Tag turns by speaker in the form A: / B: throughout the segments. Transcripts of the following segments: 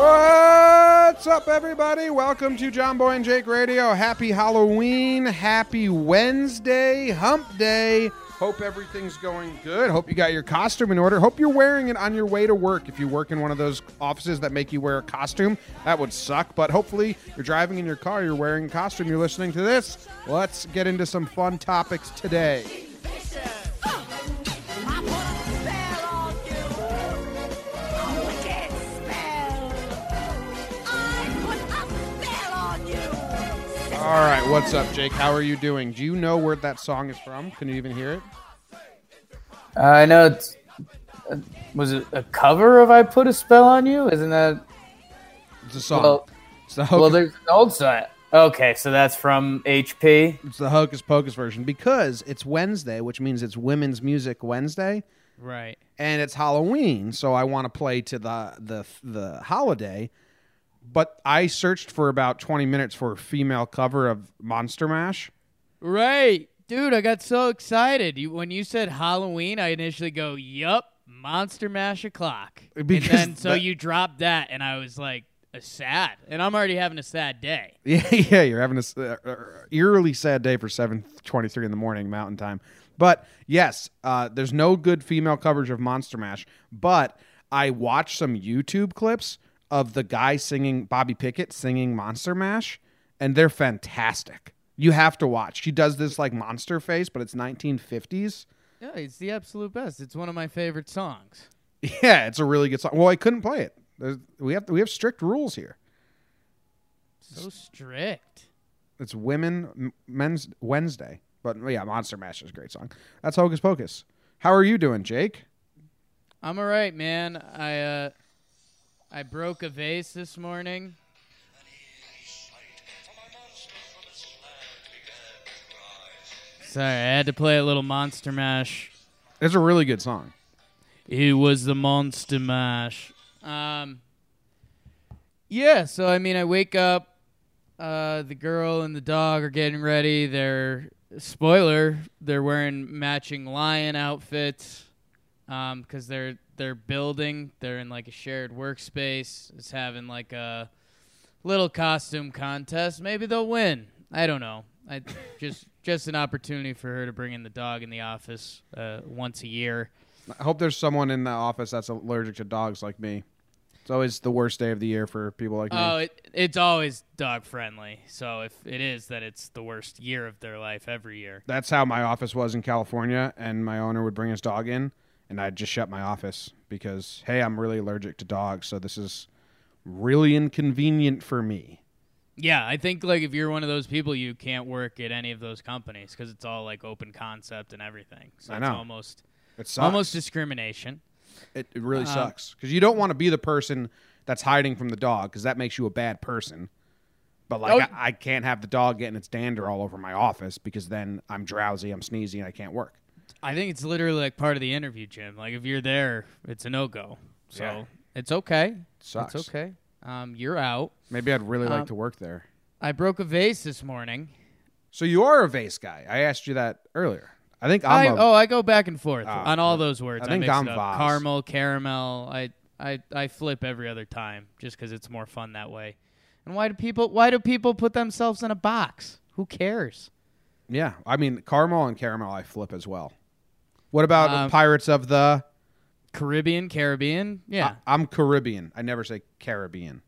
A: What's up, everybody? Welcome to John Boy and Jake Radio. Happy Halloween. Happy Wednesday, hump day. Hope everything's going good. Hope you got your costume in order. Hope you're wearing it on your way to work. If you work in one of those offices that make you wear a costume, that would suck. But hopefully, you're driving in your car, you're wearing a costume, you're listening to this. Let's get into some fun topics today. All right, what's up, Jake? How are you doing? Do you know where that song is from? Can you even hear it?
B: Uh, I know it's. Uh, was it a cover of "I Put a Spell on You"? Isn't that?
A: It's a song.
B: Well,
A: it's the
B: well, there's an old song. Okay, so that's from HP.
A: it's the Hocus Pocus version because it's Wednesday, which means it's Women's Music Wednesday,
C: Right.
A: and it's Halloween. So I want to play to the the the holiday. But I searched for about twenty minutes for a female cover of Monster Mash.
C: Right. Dude, I got so excited. You, when you said Halloween, I initially go, yup, Monster Mash o'clock.
A: Because
C: and then so
A: that-
C: you dropped that, and I was like, a sad. And I'm already having a sad day.
A: Yeah, yeah, you're having a uh, uh, eerily sad day for 7:23 in the morning Mountain Time. But yes, uh, there's no good female coverage of Monster Mash. But I watched some YouTube clips of the guy singing Bobby Pickett singing Monster Mash, and they're fantastic. You have to watch. She does this like monster face, but it's 1950s.
C: Yeah, it's the absolute best. It's one of my favorite songs.
A: Yeah, it's a really good song. Well, I couldn't play it. There's, we have we have strict rules here.
C: So strict.
A: It's Women Men's Wednesday. But yeah, Monster Mash is a great song. That's Hocus Pocus. How are you doing, Jake?
C: I'm all right, man. I uh, I broke a vase this morning. Sorry, I had to play a little Monster Mash.
A: It's a really good song.
C: It was the Monster Mash. Um, yeah, so I mean, I wake up. Uh, the girl and the dog are getting ready. They're spoiler. They're wearing matching lion outfits because they're they're building. They're in like a shared workspace. It's having like a little costume contest. Maybe they'll win. I don't know. I just just an opportunity for her to bring in the dog in the office uh, once a year.
A: I hope there's someone in the office that's allergic to dogs like me. It's always the worst day of the year for people like
C: Oh,
A: me.
C: it, it's always dog friendly. So if it is, that it's the worst year of their life every year.
A: That's how my office was in California, and my owner would bring his dog in, and I'd just shut my office because, hey, I'm really allergic to dogs, so this is really inconvenient for me.
C: Yeah, I think like if you're one of those people, you can't work at any of those companies because it's all like open concept and everything. So
A: I
C: it's
A: know.
C: almost
A: It
C: almost discrimination.
A: It, it really
C: Um,
A: sucks because you don't want to be the person that's hiding from the dog because that makes you a bad person. But like,
C: Oh.
A: I, I can't have the dog getting its dander all over my office because then I'm drowsy, I'm sneezy, and I can't work.
C: I think it's literally like part of the interview, Jim. Like if you're there, it's a no go. So
A: Yeah.
C: it's okay.
A: sucks.
C: It's okay. Um, you're out.
A: Maybe I'd really like
C: Um,
A: to work there.
C: I broke a vase this morning.
A: So you are a vase guy. I asked you that earlier. I think
C: I,
A: I'm a,
C: oh, I go back and forth
A: Ah,
C: on all those words.
A: I
C: I,
A: think
C: it.
A: Vase.
C: Caramel, caramel. I, I, I flip every other time just because it's more fun that way. And why do people? Why do people put themselves in a box? Who cares?
A: yeah. I mean, caramel and caramel I flip as well. What about
C: Um,
A: Pirates of the?
C: Caribbean, Caribbean. Yeah.
A: I, am Caribbean. I never say Caribbean.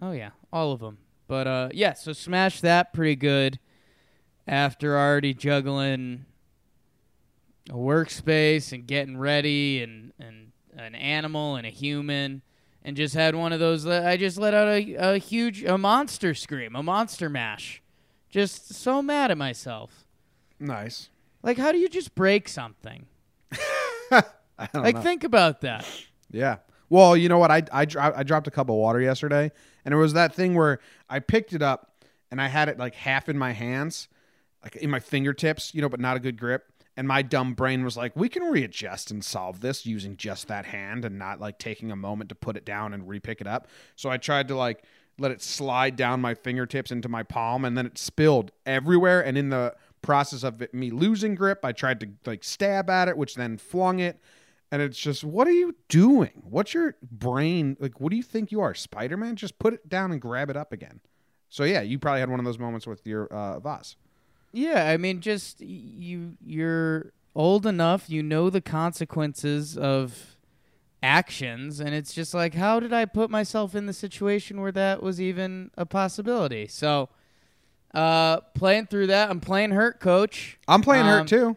C: oh yeah, all of them. But uh, yeah. So smash that pretty good. After already juggling a workspace and getting ready and and an animal and a human and just had one of those. I just let out a, a huge, a monster scream, a monster mash. Just so mad at myself.
A: Nice.
C: Like, how do you just break something? Like,
A: know.
C: think about that.
A: Yeah. Well, you know what? I, I, dro- I dropped a cup of water yesterday, and it was that thing where I picked it up and I had it like half in my hands, like in my fingertips, you know, but not a good grip. And my dumb brain was like, we can readjust and solve this using just that hand and not like taking a moment to put it down and repick it up. So I tried to like let it slide down my fingertips into my palm, and then it spilled everywhere. And in the process of it, me losing grip, I tried to like stab at it, which then flung it. And it's just, what are you doing? What's your brain like? What do you think you are, Spider Man? Just put it down and grab it up again. So yeah, you probably had one of those moments with your uh, Voss.
C: Yeah, I mean, just you you're old enough, you know the consequences of actions, and it's just like, how did I put myself in the situation where that was even a possibility? So, uh, playing through that, I'm playing hurt, coach.
A: I'm playing
C: Um,
A: hurt too.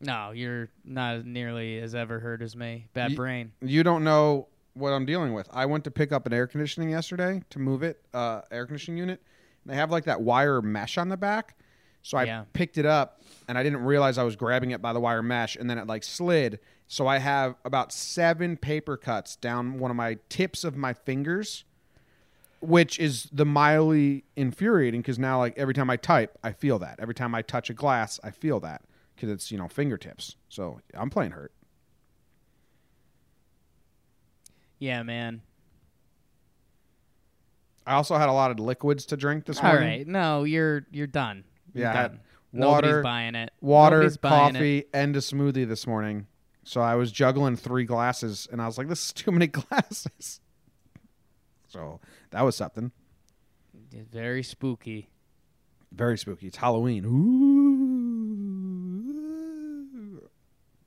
C: No, you're not nearly as ever hurt as me. Bad brain.
A: You don't know what I'm dealing with. I went to pick up an air conditioning yesterday to move it, uh, air conditioning unit. They have like that wire mesh on the back. So I
C: Yeah.
A: picked it up and I didn't realize I was grabbing it by the wire mesh and then it like slid. So I have about seven paper cuts down one of my tips of my fingers, which is the mildly infuriating because now like every time I type, I feel that. Every time I touch a glass, I feel that because it's, you know, fingertips. So I'm playing hurt.
C: Yeah, man.
A: I also had a lot of liquids to drink this
C: All
A: morning.
C: right, no, you're you're done. You're
A: Yeah,
C: done.
A: water-
C: Nobody's buying it.
A: Water,
C: Nobody's buying it.
A: coffee, and a smoothie this morning. So I was juggling three glasses, and I was like, "This is too many glasses." So that was something
C: very spooky.
A: very spooky. It's Halloween. Ooh.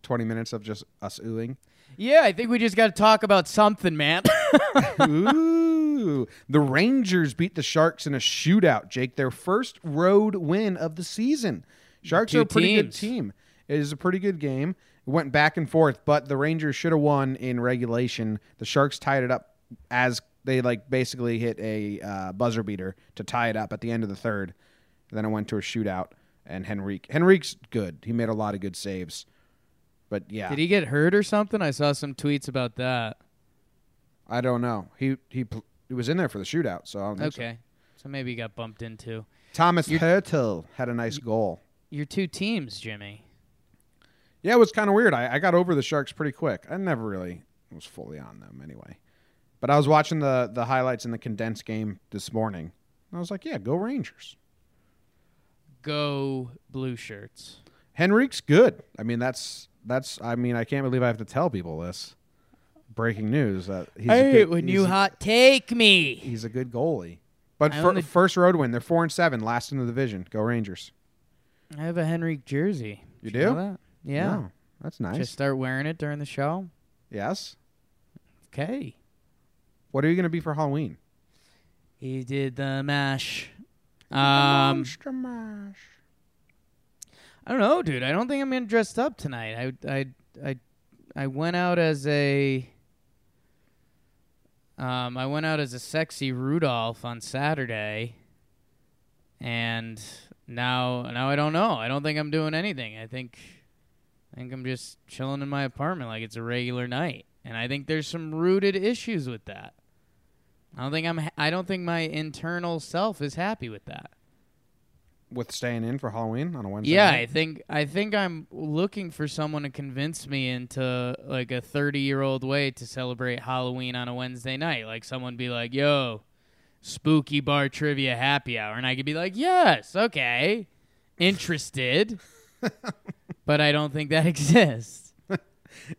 A: Twenty minutes of just us oohing.
C: Yeah, I think we just got to talk about something, man.
A: Ooh. The Rangers beat the Sharks in a shootout, Jake. Their first road win of the season. Sharks
C: Two
A: are a pretty good team. It is a pretty good game. It went back and forth, but the Rangers should have won in regulation. The Sharks tied it up as they like basically hit a uh, buzzer beater to tie it up at the end of the third. then it went to a shootout, and Henrik Henrik's good. He made a lot of good saves. But yeah,
C: Did he get hurt or something? I saw some tweets about that.
A: I don't know. He he pl- he was in there for the shootout, so I don't think.
C: Okay. So maybe he got bumped into.
A: Thomas Hertl had a nice goal.
C: Your two teams, Jimmy.
A: Yeah, it was kind of weird. I, I got over the Sharks pretty quick. I never really was fully on them anyway. But I was watching the the highlights in the condensed game this morning. I was like, yeah, go Rangers.
C: Go blue shirts.
A: Henrik's good. I mean, that's that's. I mean, I can't believe I have to tell people this. Breaking news that he's a
C: hey,
A: good,
C: when
A: he's
C: you
A: a,
C: hot take me.
A: he's a good goalie. But
C: I
A: fir-
C: only-
A: first road win. They're four and seven, last in the division. Go Rangers.
C: I have a Henrik jersey.
A: You
C: Did
A: do?
C: that? Oh, yeah.
A: Oh, that's nice.
C: Just start wearing it during the show.
A: yes.
C: Okay.
A: What are you going to be for Halloween?
C: He did the mash. Um,
A: Monster Mash.
C: I don't know, dude. I don't think I'm gonna dressed up tonight. I I I I went out as a um I went out as a sexy Rudolph on Saturday, and now now I don't know. I don't think I'm doing anything. I think I think I'm just chilling in my apartment like it's a regular night, and I think there's some rooted issues with that. I don't think I'm. ha- I don't think my internal self is happy with that.
A: with staying in for Halloween on a Wednesday.
C: Yeah, I think I think I'm looking for someone to convince me into like a 30 year old way to celebrate Halloween on a Wednesday night. Like someone be like, "Yo, spooky bar trivia happy hour," and I could be like, "Yes, okay, interested," but I don't think that exists.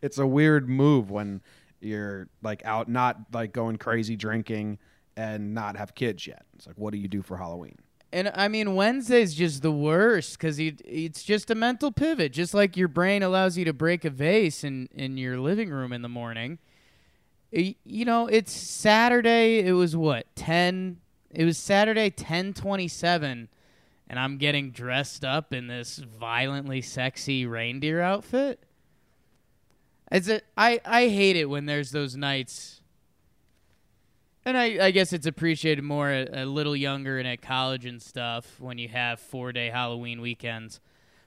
A: it's a weird move when you're like out, not like going crazy drinking and not have kids yet. It's like, what do you do for Halloween?
C: And I mean, Wednesday's just the worst because it's just a mental pivot. Just like your brain allows you to break a vase in, in your living room in the morning. You know, it's Saturday. It was what ten? It was Saturday ten twenty seven, and I'm getting dressed up in this violently sexy reindeer outfit. It's a, I I hate it when there's those nights And I, I guess it's appreciated more a, a little younger and at college and stuff when you have four day Halloween weekends.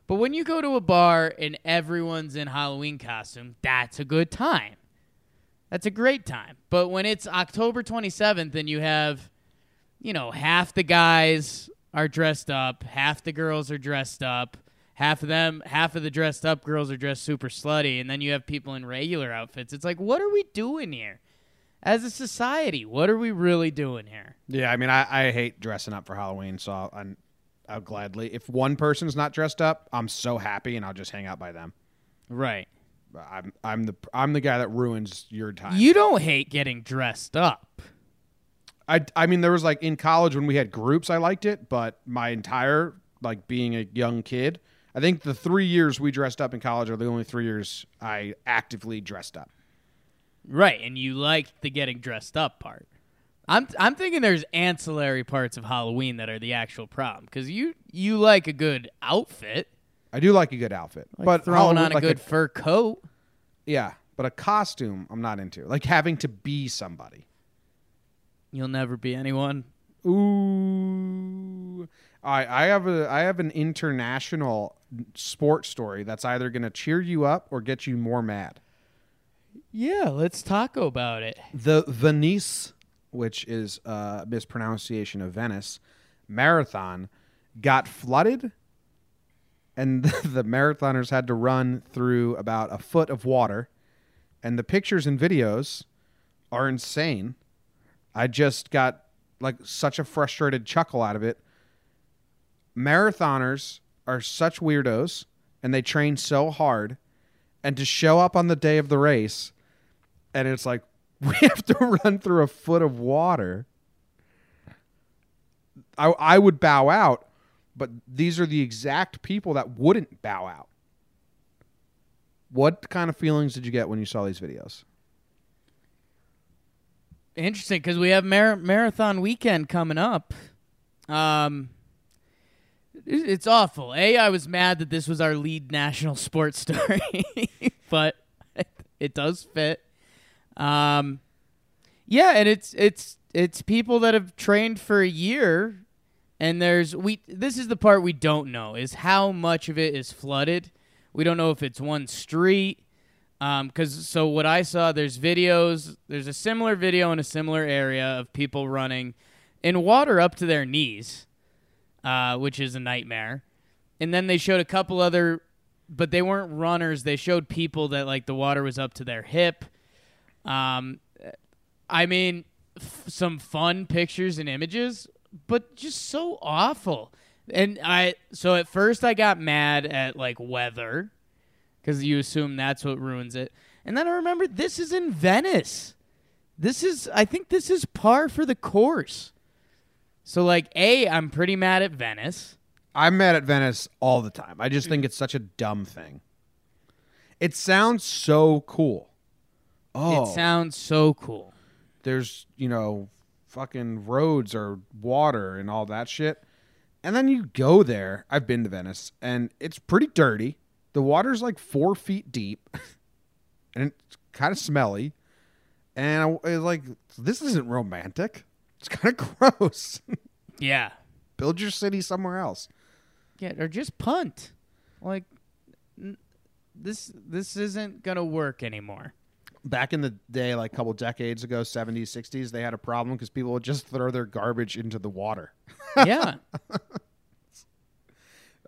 C: But when you go to a bar and everyone's in Halloween costume, that's a good time. That's a great time. But when it's October 27th and you have, you know, half the guys are dressed up, half the girls are dressed up, half of them, half of the dressed up girls are dressed super slutty, and then you have people in regular outfits. It's like, what are we doing here? As a society, what are we really doing here?
A: Yeah, I mean, I, I hate dressing up for Halloween, so I'll, I'm, I'll gladly. If one person's not dressed up, I'm so happy, and I'll just hang out by them.
C: Right.
A: I'm I'm the I'm the guy that ruins your time.
C: You don't hate getting dressed up.
A: I I mean, there was like in college when we had groups, I liked it, but my entire like being a young kid, I think the three years we dressed up in college are the only three years I actively dressed up.
C: Right, and you liked the getting dressed up part. I'm I'm thinking there's ancillary parts of Halloween that are the actual problem because you you like a good outfit,
A: I do like a good outfit,
C: like
A: but
C: throwing
A: Halloween-
C: on a
A: like
C: good fur coat.
A: yeah, but a costume I'm not into. Like having to be somebody.
C: You'll never be anyone.
A: Ooh. I I have a I have an international sports story that's either going to cheer you up or get you more mad.
C: Yeah, let's talk about it.
A: The Venice, which is a mispronunciation of Venice, marathon got flooded and the marathoners had to run through about a foot of water and the pictures and videos are insane. I just got like such a frustrated chuckle out of it. Marathoners are such weirdos and they train so hard and to show up on the day of the race and it's like we have to run through a foot of water. I I would bow out, but these are the exact people that wouldn't bow out. What kind of feelings did you get when you saw these videos?
C: Interesting because we have mar- marathon weekend coming up. Um, it's awful. A, I was mad that this was our lead national sports story, but it does fit. Um, yeah, and it's it's it's people that have trained for a year, and there's we. This is the part we don't know is how much of it is flooded. We don't know if it's one street. Um, cause so what I saw, there's videos, there's a similar video in a similar area of people running in water up to their knees, uh, which is a nightmare. And then they showed a couple other, but they weren't runners. They showed people that like the water was up to their hip. Um, I mean, f- some fun pictures and images, but just so awful. And I, so at first I got mad at like weather because you assume that's what ruins it. And then I remember this is in Venice. This is, I think this is par for the course. So, like, A, I'm pretty mad at Venice.
A: I'm mad at Venice all the time. I just think mm. it's such a dumb thing. It sounds so cool. Oh,
C: It sounds so cool.
A: there's you know fucking roads or water and all that shit and then you go there i've been to venice and it's pretty dirty the water's like four feet deep and it's kind of smelly and I was like this isn't romantic it's kind of gross
C: Yeah.
A: build your city somewhere else
C: Yeah, or just punt. Like, n- this this isn't going to work anymore.
A: back in the day like a couple decades ago 70s 60s they had a problem because people would just throw their garbage into the water
C: yeah.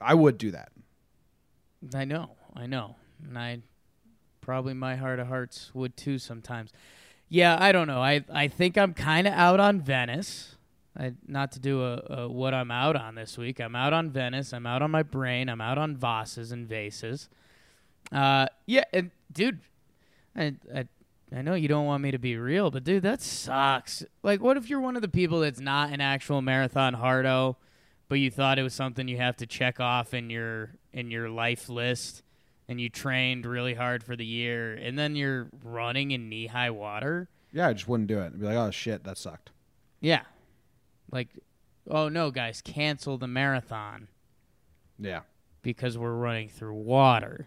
A: i would do that
C: I know, I know, and I probably my heart of hearts would too sometimes. Yeah, I don't know. I I think I'm kind of out on Venice. I not to do a, a what I'm out on this week. I'm out on Venice. I'm out on my brain. I'm out on Vosses and Vases. Uh, yeah, and dude, I, I I know you don't want me to be real, but dude, that sucks. Like, what if you're one of the people that's not an actual marathon hardo, but you thought it was something you have to check off in your in your life list, and you trained really hard for the year, and then you're running in knee high water?
A: yeah i just wouldn't do it I'd be like oh shit that sucked
C: Yeah, like, oh no, guys, cancel the marathon
A: yeah
C: because we're running through water.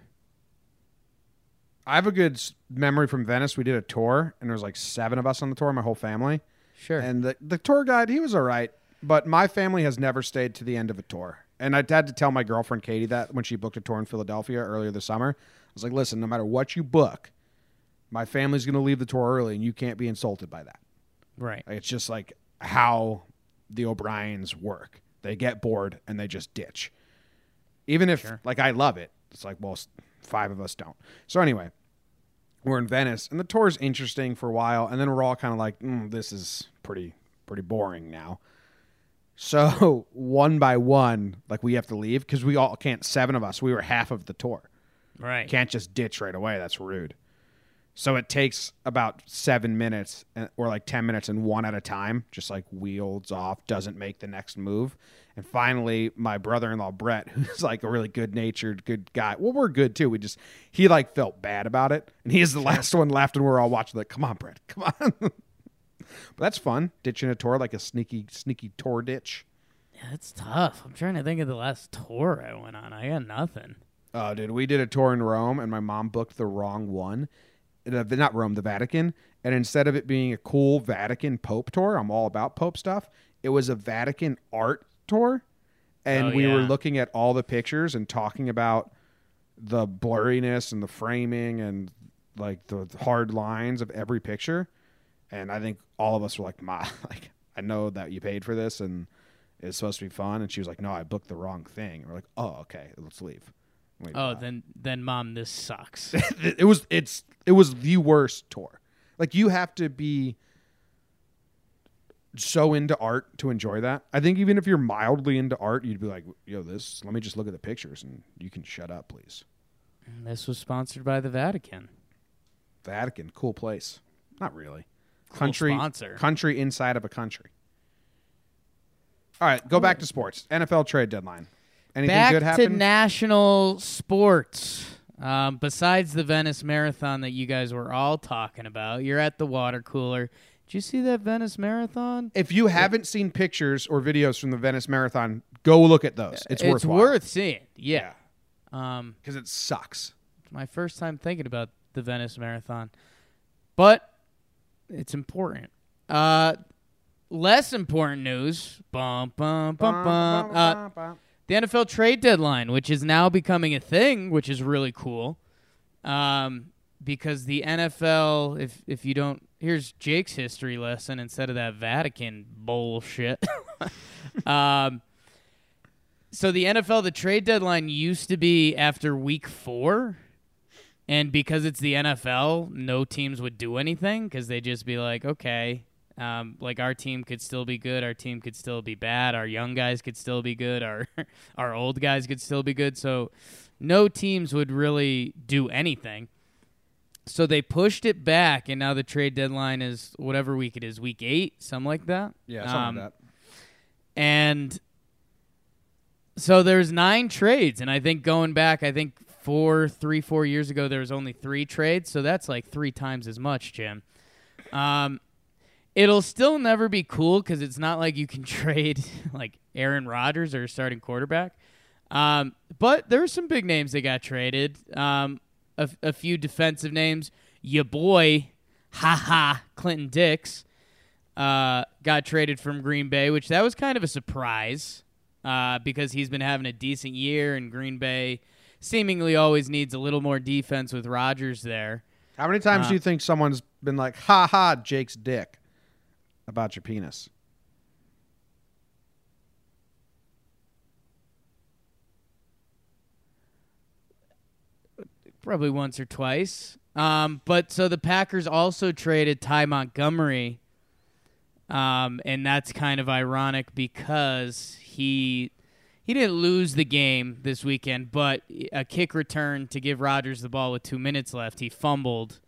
A: I have a good memory from Venice. We did a tour, and there was like seven of us on the tour, my whole family.
C: Sure.
A: And the the tour guide, he was all right, but my family has never stayed to the end of a tour. And I had to tell my girlfriend Katie that when she booked a tour in Philadelphia earlier this summer. I was like, "Listen, no matter what you book, my family's going to leave the tour early, and you can't be insulted by that."
C: right.
A: It's just like how the O'Briens work. They get bored and they just ditch. Even if like I love it, it's like well, five of us don't. So anyway, we're in Venice and the tour is interesting for a while, and then we're all kind of like, mm, this is pretty pretty boring now. So one by one, like we have to leave because we all can't. Seven of us, we were half of the tour.
C: Right.
A: Can't just ditch right away. That's rude. So it takes about seven minutes uh, or like 10 minutes and one at a time, just like wheels off, doesn't make the next move. And finally, my brother in law, Brett, who's like a really good natured, good guy. Well, we're good too. We just, he like felt bad about it. And he is the last one left. And we're all watching, like, come on, Brett, come on. but that's fun. Ditching a tour like a sneaky, sneaky tour ditch.
C: Yeah, that's tough. I'm trying to think of the last tour I went on. I got nothing.
A: Oh, dude, we did a tour in Rome, and my mom booked the wrong one. Uh, not Rome, the Vatican. And instead of it being a cool Vatican Pope tour, I'm all about Pope stuff. It was a Vatican art tour, and
C: Oh,
A: we were looking at all the pictures and talking about the blurriness and the framing and like the hard lines of every picture. And I think all of us were like, "Ma, like I know that you paid for this, and it's supposed to be fun." And she was like, "No, I booked the wrong thing." And we're like, "Oh, okay, let's leave." Wait,
C: Oh, then then mom, this sucks.
A: it was it's it was the worst tour. Like you have to be so into art to enjoy that. I think even if you're mildly into art, you'd be like, "Yo, this. Let me just look at the pictures, and you can shut up, please."
C: this was sponsored by the Vatican.
A: Vatican, cool place. Not really. Country
C: sponsor.
A: country inside of a country. All right, go back to sports. NFL trade deadline. Anything
C: Back
A: good
C: to national sports. Um, besides the Venice Marathon that you guys were all talking about, you're at the water cooler. Did you see that Venice Marathon?
A: if you haven't seen pictures or videos from the Venice Marathon, go look at those. It's,
C: It's
A: worthwhile.
C: worth seeing. Yeah. Um,
A: because it sucks.
C: it's my first time thinking about the Venice Marathon, but it's important. Uh, less important news. Bum bum bum bum. Uh, the NFL trade deadline, which is now becoming a thing, which is really cool. Um, because the NFL, if if you don't, here's Jake's history lesson instead of that Vatican bullshit. um, so the NFL, the trade deadline used to be after week four. And because it's the NFL, no teams would do anything because they'd just be like, okay, um, like our team could still be good, our team could still be bad, our young guys could still be good, our our old guys could still be good. So no teams would really do anything. So they pushed it back, and now the trade deadline is whatever week it is, week eight, something like that.
A: Yeah, something
C: Um,
A: like that.
C: And so there's nine trades, and I think going back, I think four, three, four years ago, there was only three trades. So that's like three times as much, Jim. Um, it'll still never be cool because it's not like you can trade like Aaron Rodgers or starting quarterback. Um, but there were some big names that got traded. Um, a, a few defensive names. Your boy, Ha Ha, Clinton Dix, uh, got traded from Green Bay, which that was kind of a surprise uh, because he's been having a decent year, and Green Bay seemingly always needs a little more defense with Rodgers there.
A: How many times
C: uh,
A: do you think someone's been like, "Ha ha, Jake's dick," about your penis?
C: probably once or twice. Um, but so the Packers also traded Ty Montgomery, um, and that's kind of ironic because he he didn't lose the game this weekend, but a kick return to give Rodgers the ball with two minutes left, he fumbled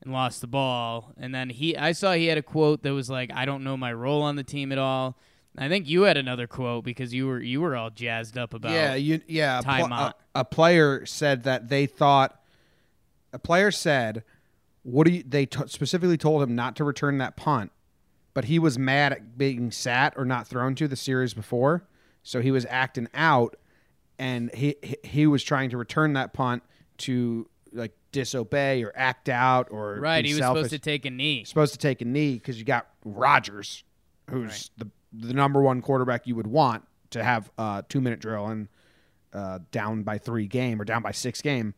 C: and lost the ball. And then he, I saw he had a quote that was like, "I don't know my role on the team at all." I think you had another quote because you were you were all jazzed up about
A: yeah, you yeah. A, pl- a, a player said that they thought a player said, "What do you?" They t- specifically told him not to return that punt, but he was mad at being sat or not thrown to the series before, so he was acting out, and he he, was trying to return that punt to like disobey or act out or
C: Right, he was
A: selfish.
C: supposed to take a knee.
A: supposed to take a knee because you got Rodgers, who's the the number one quarterback you would want to have a two minute drill and uh, down by three game or down by six game.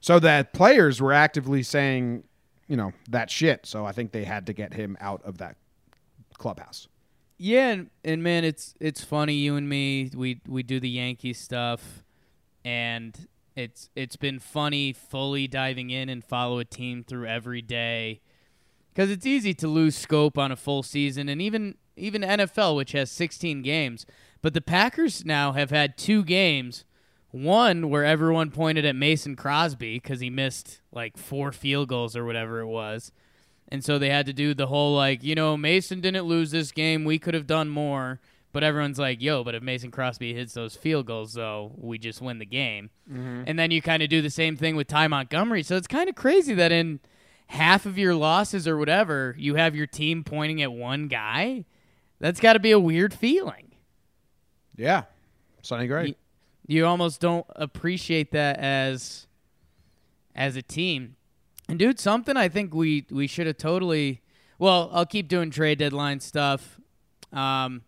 A: So that players were actively saying, you know, that shit. So I think they had to get him out of that clubhouse.
C: Yeah, and, and man, it's it's funny. You and me, we we do the Yankee stuff, and it's it's been funny fully diving in and follow a team through every day, because it's easy to lose scope on a full season, and even even NFL, which has 16 games. But the Packers now have had two games. One where everyone pointed at Mason Crosby because he missed like four field goals or whatever it was. And so they had to do the whole like, you know, Mason didn't lose this game. We could have done more. But everyone's like, yo, but if Mason Crosby hits those field goals, though, we just win the game. Mm-hmm. And then you kind of do the same thing with Ty Montgomery. So it's kind of crazy that in half of your losses or whatever, you have your team pointing at one guy. That's got to be a weird feeling.
A: Yeah. Sonny Gray.
C: You almost don't appreciate that as as a team. And dude, something I think we we should have totally. Well, I'll keep doing trade deadline stuff. Um,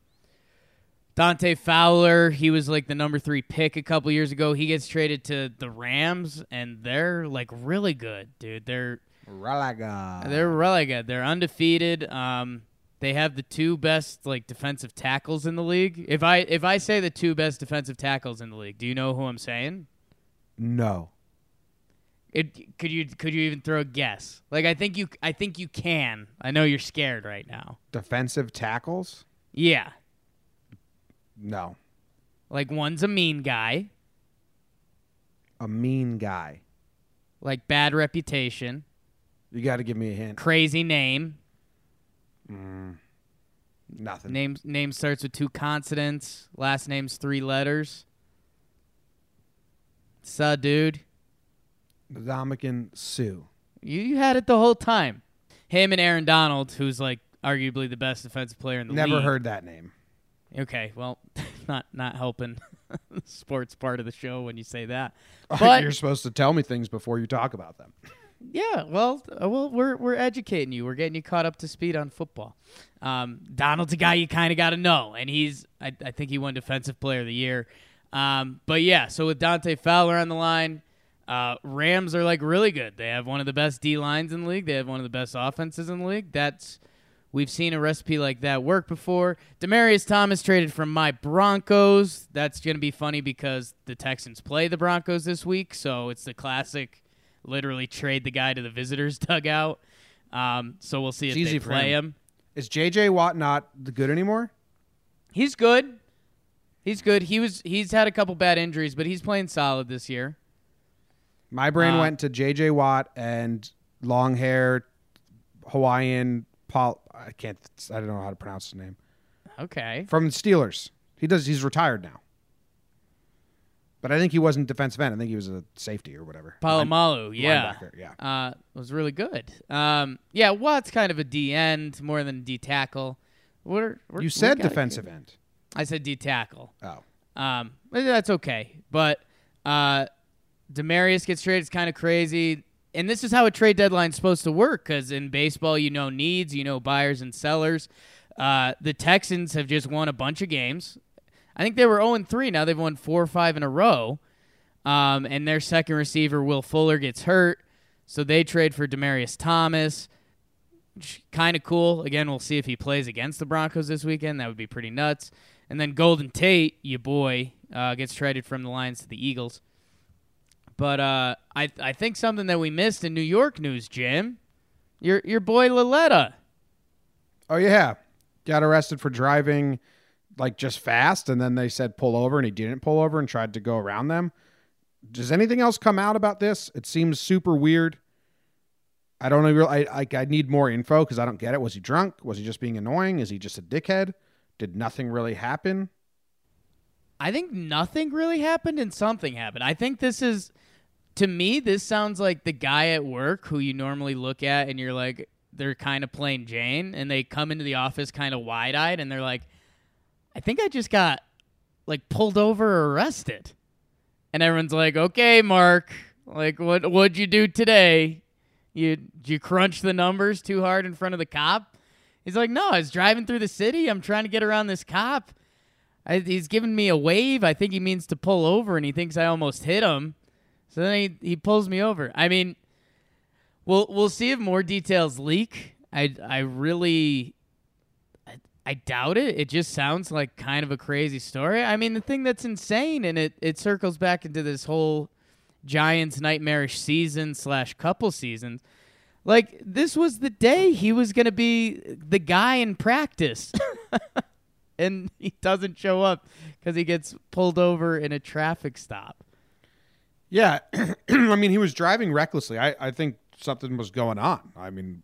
C: Dante Fowler, he was like the number three pick a couple years ago. He gets traded to the Rams, and they're like really good, dude. They're
A: Ralaga.
C: they're really good. They're undefeated. Um, they have the two best like defensive tackles in the league. If I if I say the two best defensive tackles in the league, do you know who I'm saying?
A: no.
C: It could you could you even throw a guess? Like I think you I think you can. I know you're scared right now.
A: Defensive tackles?
C: Yeah.
A: No.
C: Like one's a mean guy,
A: A mean guy.
C: like bad reputation,
A: You got to give me a hint.
C: crazy name. Mm.
A: Nothing.
C: Name name starts with two consonants, last name's three letters. Sa dude.
A: Ndamukong Suh.
C: You, you had it the whole time. Him and Aaron Donald, who's like arguably the best defensive player in the league.
A: Never
C: league.
A: heard that name.
C: Okay, well, not not helping the sports part of the show when you say that.
A: But
C: But
A: you're supposed to tell me things before you talk about them.
C: yeah, well, uh, well, we're we're educating you. We're getting you caught up to speed on football. Um, Donald's a guy you kind of got to know, and he's I, I think he won Defensive Player of the Year. Um, but yeah, so with Dante Fowler on the line, uh, Rams are like really good. They have one of the best D lines in the league. They have one of the best offenses in the league. That's we've seen a recipe like that work before. Demaryius Thomas traded from my Broncos. That's going to be funny because the Texans play the Broncos this week, so it's the classic, literally trade the guy to the visitors dugout. Um, so we'll see if
A: It's
C: they
A: easy for
C: play
A: him.
C: him.
A: Is JJ Watt not the good anymore?
C: He's good. He's good. He was. He's had a couple bad injuries, but he's playing solid this year.
A: My brain
C: Uh,
A: went to JJ Watt and long hair Hawaiian Paul I can't I don't know how to pronounce his name.
C: Okay.
A: From the Steelers. He does he's retired now. But I think he wasn't defensive end. I think he was a safety or whatever. Polamalu,
C: yeah.
A: yeah.
C: Uh, was really good. Um, yeah, Watt's kind of a D end more than D tackle. We're, we're,
A: You said defensive end.
C: I said D tackle.
A: Oh.
C: Um, that's okay. But uh, Demaryius gets traded. It's kind of crazy. And this is how a trade deadline is supposed to work because in baseball, you know needs, you know buyers and sellers. Uh, the Texans have just won a bunch of games. I think they were 0 3. Now they've won four or five in a row. Um, and their second receiver, Will Fuller, gets hurt. So they trade for Demaryius Thomas. Kind of cool. Again, we'll see if he plays against the Broncos this weekend. That would be pretty nuts. And then Golden Tate, your boy, uh, gets traded from the Lions to the Eagles. But uh, I I think something that we missed in New York news, Jim, your your boy Lauletta.
A: Oh yeah. Got arrested for driving like just fast and then they said pull over and he didn't pull over and tried to go around them. Does anything else come out about this? It seems super weird. I don't know. I I, I need more info because I don't get it. Was he drunk? Was he just being annoying? Is he just a dickhead? Did nothing really happen?
C: I think nothing really happened and something happened. I think this is, to me, this sounds like the guy at work who you normally look at and you're like, they're kind of plain Jane, and they come into the office kind of wide eyed and they're like, I think I just got like pulled over or arrested. And everyone's like, okay, Mark, Like, what what'd you do today? You you crunch the numbers too hard in front of the cop? He's like, no, I was driving through the city. I'm trying to get around this cop. I, he's giving me a wave. I think he means to pull over, and he thinks I almost hit him. So then he, he pulls me over. I mean, we'll we'll see if more details leak. I I really I, doubt it. It just sounds like kind of a crazy story. I mean, the thing that's insane, and it it circles back into this whole Giants nightmarish season slash couple seasons. Like this was the day he was gonna be the guy in practice. and he doesn't show up because he gets pulled over in a traffic stop.
A: Yeah, I mean, he was driving recklessly. I, I think something was going on. I mean,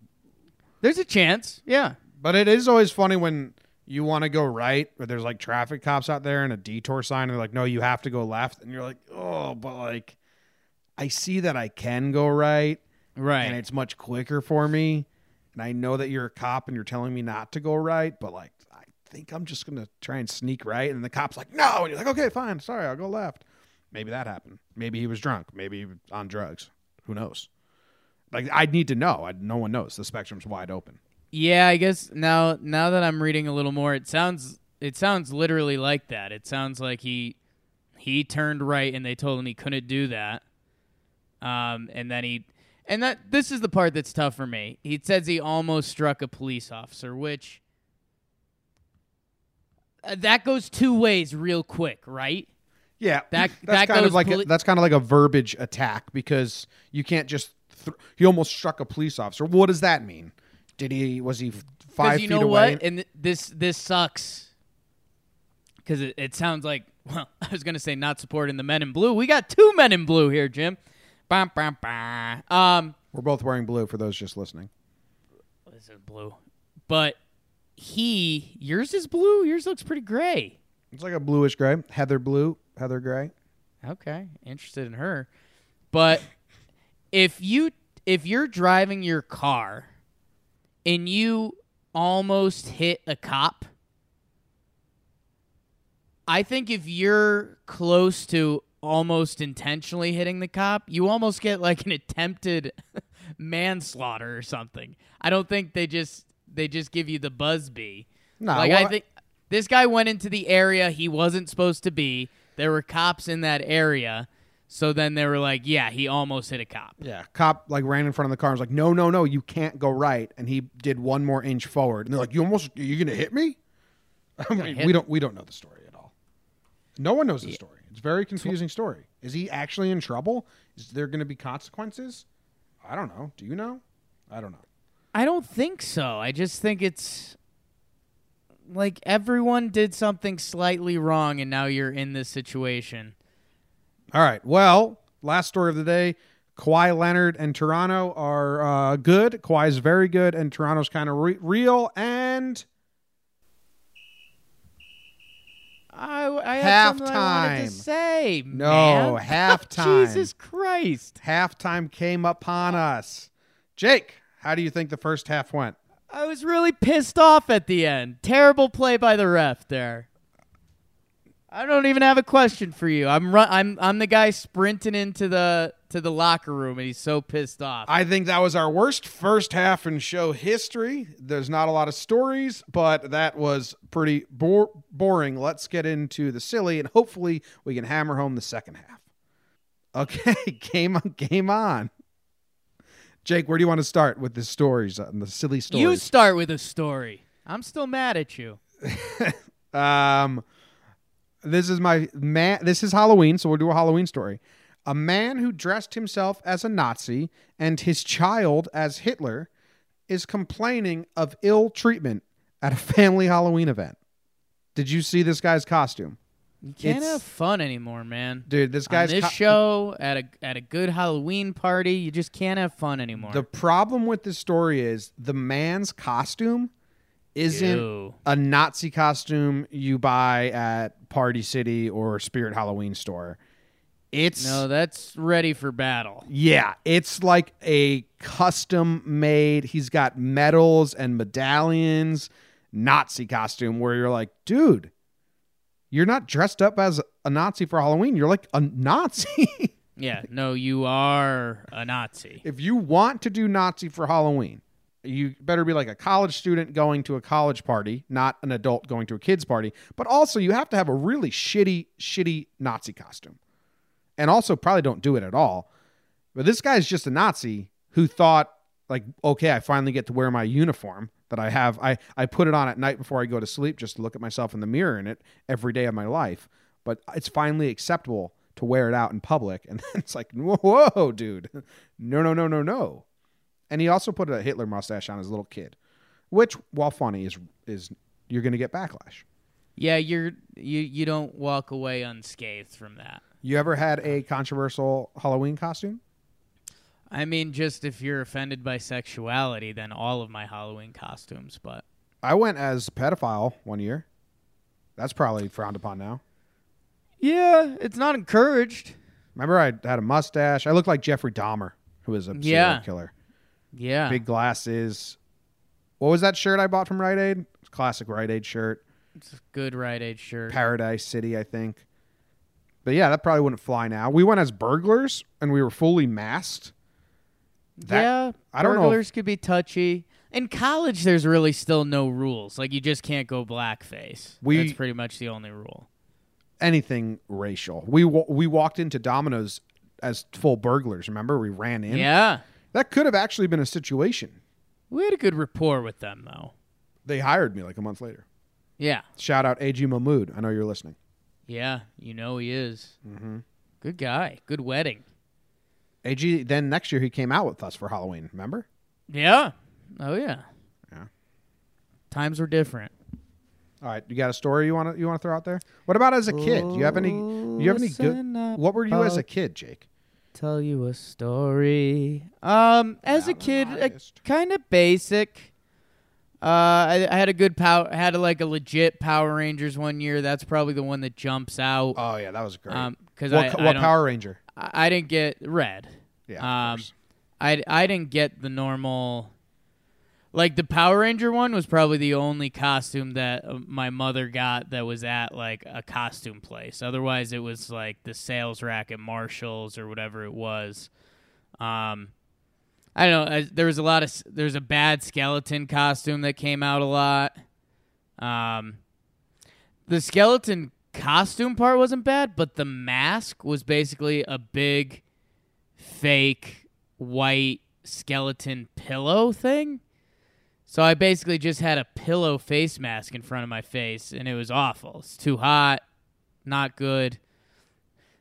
C: There's a chance, yeah.
A: but it is always funny when you want to go right, but there's like traffic cops out there and a detour sign, and they're like, no, you have to go left. And you're like, oh, but like, I see that I can go right,
C: Right.
A: and it's much quicker for me. And I know that you're a cop and you're telling me not to go right, but like, I think I'm just going to try and sneak right. And the cop's like, no. And you're like, okay, fine. Sorry, I'll go left. Maybe that happened. Maybe he was drunk. Maybe on drugs. Who knows? Like, I'd need to know. I, no one knows. The spectrum's wide open.
C: Yeah, I guess now now that I'm reading a little more, it sounds it sounds literally like that. It sounds like he he turned right and they told him he couldn't do that. Um, and then he and that this is the part that's tough for me. He says he almost struck a police officer, which uh, that goes two ways real quick, right?
A: Yeah,
C: That-
A: that's
C: that
A: kind of like a, that's kind of like a verbiage attack because you can't just. Th- he almost struck a police officer. What does that mean? Did he? Was he five
C: you
A: feet
C: know
A: away?
C: what? And th- this this sucks. Because it, it sounds like well, I was gonna say not supporting the Men in Blue. We got two Men in Blue here, Jim. Bam, bam, bam. Um,
A: We're both wearing blue for those just listening.
C: this is blue, but he yours is blue. Yours looks pretty gray.
A: It's like a bluish gray, heather blue, heather gray.
C: Okay, interested in her. But if you if you're driving your car and you almost hit a cop, I think if you're close to almost intentionally hitting the cop, you almost get like an attempted manslaughter or something. I don't think they just they just give you the buzz bee.
A: No,
C: like
A: well,
C: I think this guy went into the area he wasn't supposed to be. There were cops in that area. So then they were like, yeah, he almost hit a cop.
A: Yeah, cop like ran in front of the car. and was like, "No, no, no, you can't go right." And he did one more inch forward, and they're like, "You almost, are you gonna hit me?" I mean, we don't, we don't know the story at all. No one knows the story. It's a very confusing story. Is he actually in trouble? Is there going to be consequences? I don't know. Do you know? I don't know.
C: I don't think so. I just think it's like everyone did something slightly wrong and now you're in this situation.
A: All right. Well, last story of the day. Kawhi Leonard and Toronto are uh, good. Kawhi's very good, and Toronto's kind of re- real. And
C: I, I had something I wanted to say.
A: No,
C: man.
A: halftime.
C: Jesus Christ.
A: halftime came upon us. Jake, how do you think the first half went?
C: I was really pissed off at the end. Terrible play by the ref there. I don't even have a question for you. I'm run- I'm I'm the guy sprinting into the to the locker room and he's so pissed off.
A: I think that was our worst first half in show history. There's not a lot of stories, but that was pretty bore- boring. Let's get into the silly, and hopefully we can hammer home the second half. Okay, game on, game on. Jake, where do you want to start with the stories and the silly stories?
C: you start with a story. I'm still mad at you.
A: Um, this is my man. This is Halloween, so we'll do a Halloween story. A man who dressed himself as a Nazi and his child as Hitler is complaining of ill treatment at a family Halloween event. Did you see this guy's costume?
C: You can't
A: It's-
C: have fun anymore, man.
A: Dude, this
C: On
A: guy's
C: this
A: co-
C: show at a at a good Halloween party, you just can't have fun anymore.
A: The problem with this story is the man's costume isn't
C: Ew.
A: a Nazi costume you buy at Party City or Spirit Halloween store. It's
C: no, that's ready for battle.
A: Yeah, it's like a custom made. He's got medals and medallions, Nazi costume where you're like, dude, you're not dressed up as a Nazi for Halloween. You're like a Nazi.
C: Yeah, no, you are a Nazi.
A: If you want to do Nazi for Halloween, you better be like a college student going to a college party, not an adult going to a kid's party. But also, you have to have a really shitty, shitty Nazi costume. And also, probably don't do it at all. But this guy's just a Nazi who thought, like, okay, I finally get to wear my uniform that I have. I, I put it on at night before I go to sleep just to look at myself in the mirror in it every day of my life. But it's finally acceptable to wear it out in public. And then it's like, whoa, dude. No, no, no, no, no. And he also put a Hitler mustache on his little kid, which, while funny, is is you're going to get backlash.
C: Yeah, you're you you don't walk away unscathed from that.
A: You ever had a controversial Halloween costume?
C: I mean, just if you're offended by sexuality, then all of my Halloween costumes. But
A: I went as pedophile one year. That's probably frowned upon now.
C: yeah, it's not encouraged.
A: Remember, I had a mustache. I looked like Jeffrey Dahmer, who was a serial
C: Yeah.
A: killer.
C: Yeah,
A: Big glasses. What was that shirt I bought from Rite Aid? It's a classic Rite Aid shirt.
C: it's a good Rite Aid shirt.
A: Paradise City, I think. But yeah, that probably wouldn't fly now. We went as burglars and we were fully masked. That-
C: yeah,
A: I don't know if-
C: burglars could be touchy. In college, there's really still no rules. Like you just can't go blackface.
A: We-
C: That's pretty much the only rule.
A: Anything racial. We we walked into Domino's as full burglars. Remember, we ran in.
C: Yeah,
A: That could have actually been a situation.
C: we had a good rapport with them though.
A: They hired me like a month later.
C: Yeah,
A: Shout out AG Mahmood. I know you're listening.
C: yeah, you know he is. Mm-hmm. Good guy. Good wedding.
A: AG. Then next year he came out with us for Halloween. Remember?
C: Yeah. Oh yeah.
A: Yeah.
C: Times were different.
A: All right, you got a story you want to you want to throw out there? What about as a kid? Do you have any? Do you have any
C: Listen
A: good?
C: up,
A: What were you as a kid, Jake?
C: Tell you a story. Um, as a kid, kind of basic. Uh, I, I had a good power. I had a, like a legit Power Rangers one year. That's probably the one that jumps out.
A: Oh yeah, that was great.
C: Um, because
A: what
C: I,
A: co-
C: I
A: Power Ranger?
C: I, I didn't get red.
A: Yeah,
C: Um. I I didn't get the normal. Like the Power Ranger one was probably the only costume that uh, my mother got that was at like a costume place. Otherwise, it was like the sales rack at Marshalls or whatever it was. Um, I don't know. I, there was a lot of there's a bad skeleton costume that came out a lot. Um, the skeleton costume part wasn't bad, but the mask was basically a big fake white skeleton pillow thing. So I basically just had a pillow face mask in front of my face, and it was awful. It's too hot, not good.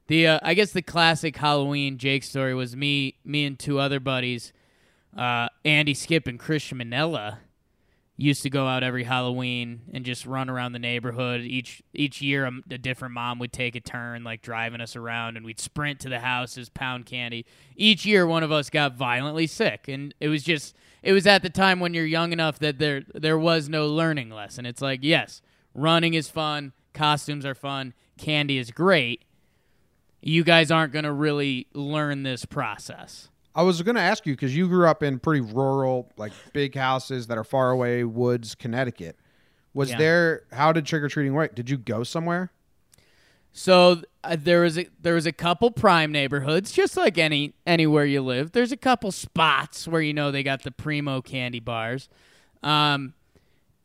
C: The uh, I guess the classic Halloween Jake story was me, me and two other buddies, uh, Andy Skip and Chris Manella, used to go out every Halloween and just run around the neighborhood. Each each year, a, a different mom would take a turn, like driving us around, and we'd sprint to the houses, pound candy. Each year, one of us got violently sick, and it was just it was at the time when you're young enough that there there was no learning lesson. It's like yes, running is fun, costumes are fun, candy is great. You guys aren't gonna really learn this process.
A: I was going to ask you because you grew up in pretty rural, like big houses that are far away, woods, Connecticut. Was
C: Yeah.
A: there? How did trick or treating work? Did you go somewhere?
C: So uh, there was a there was a couple prime neighborhoods, just like any anywhere you live. There's a couple spots where you know they got the primo candy bars. Um,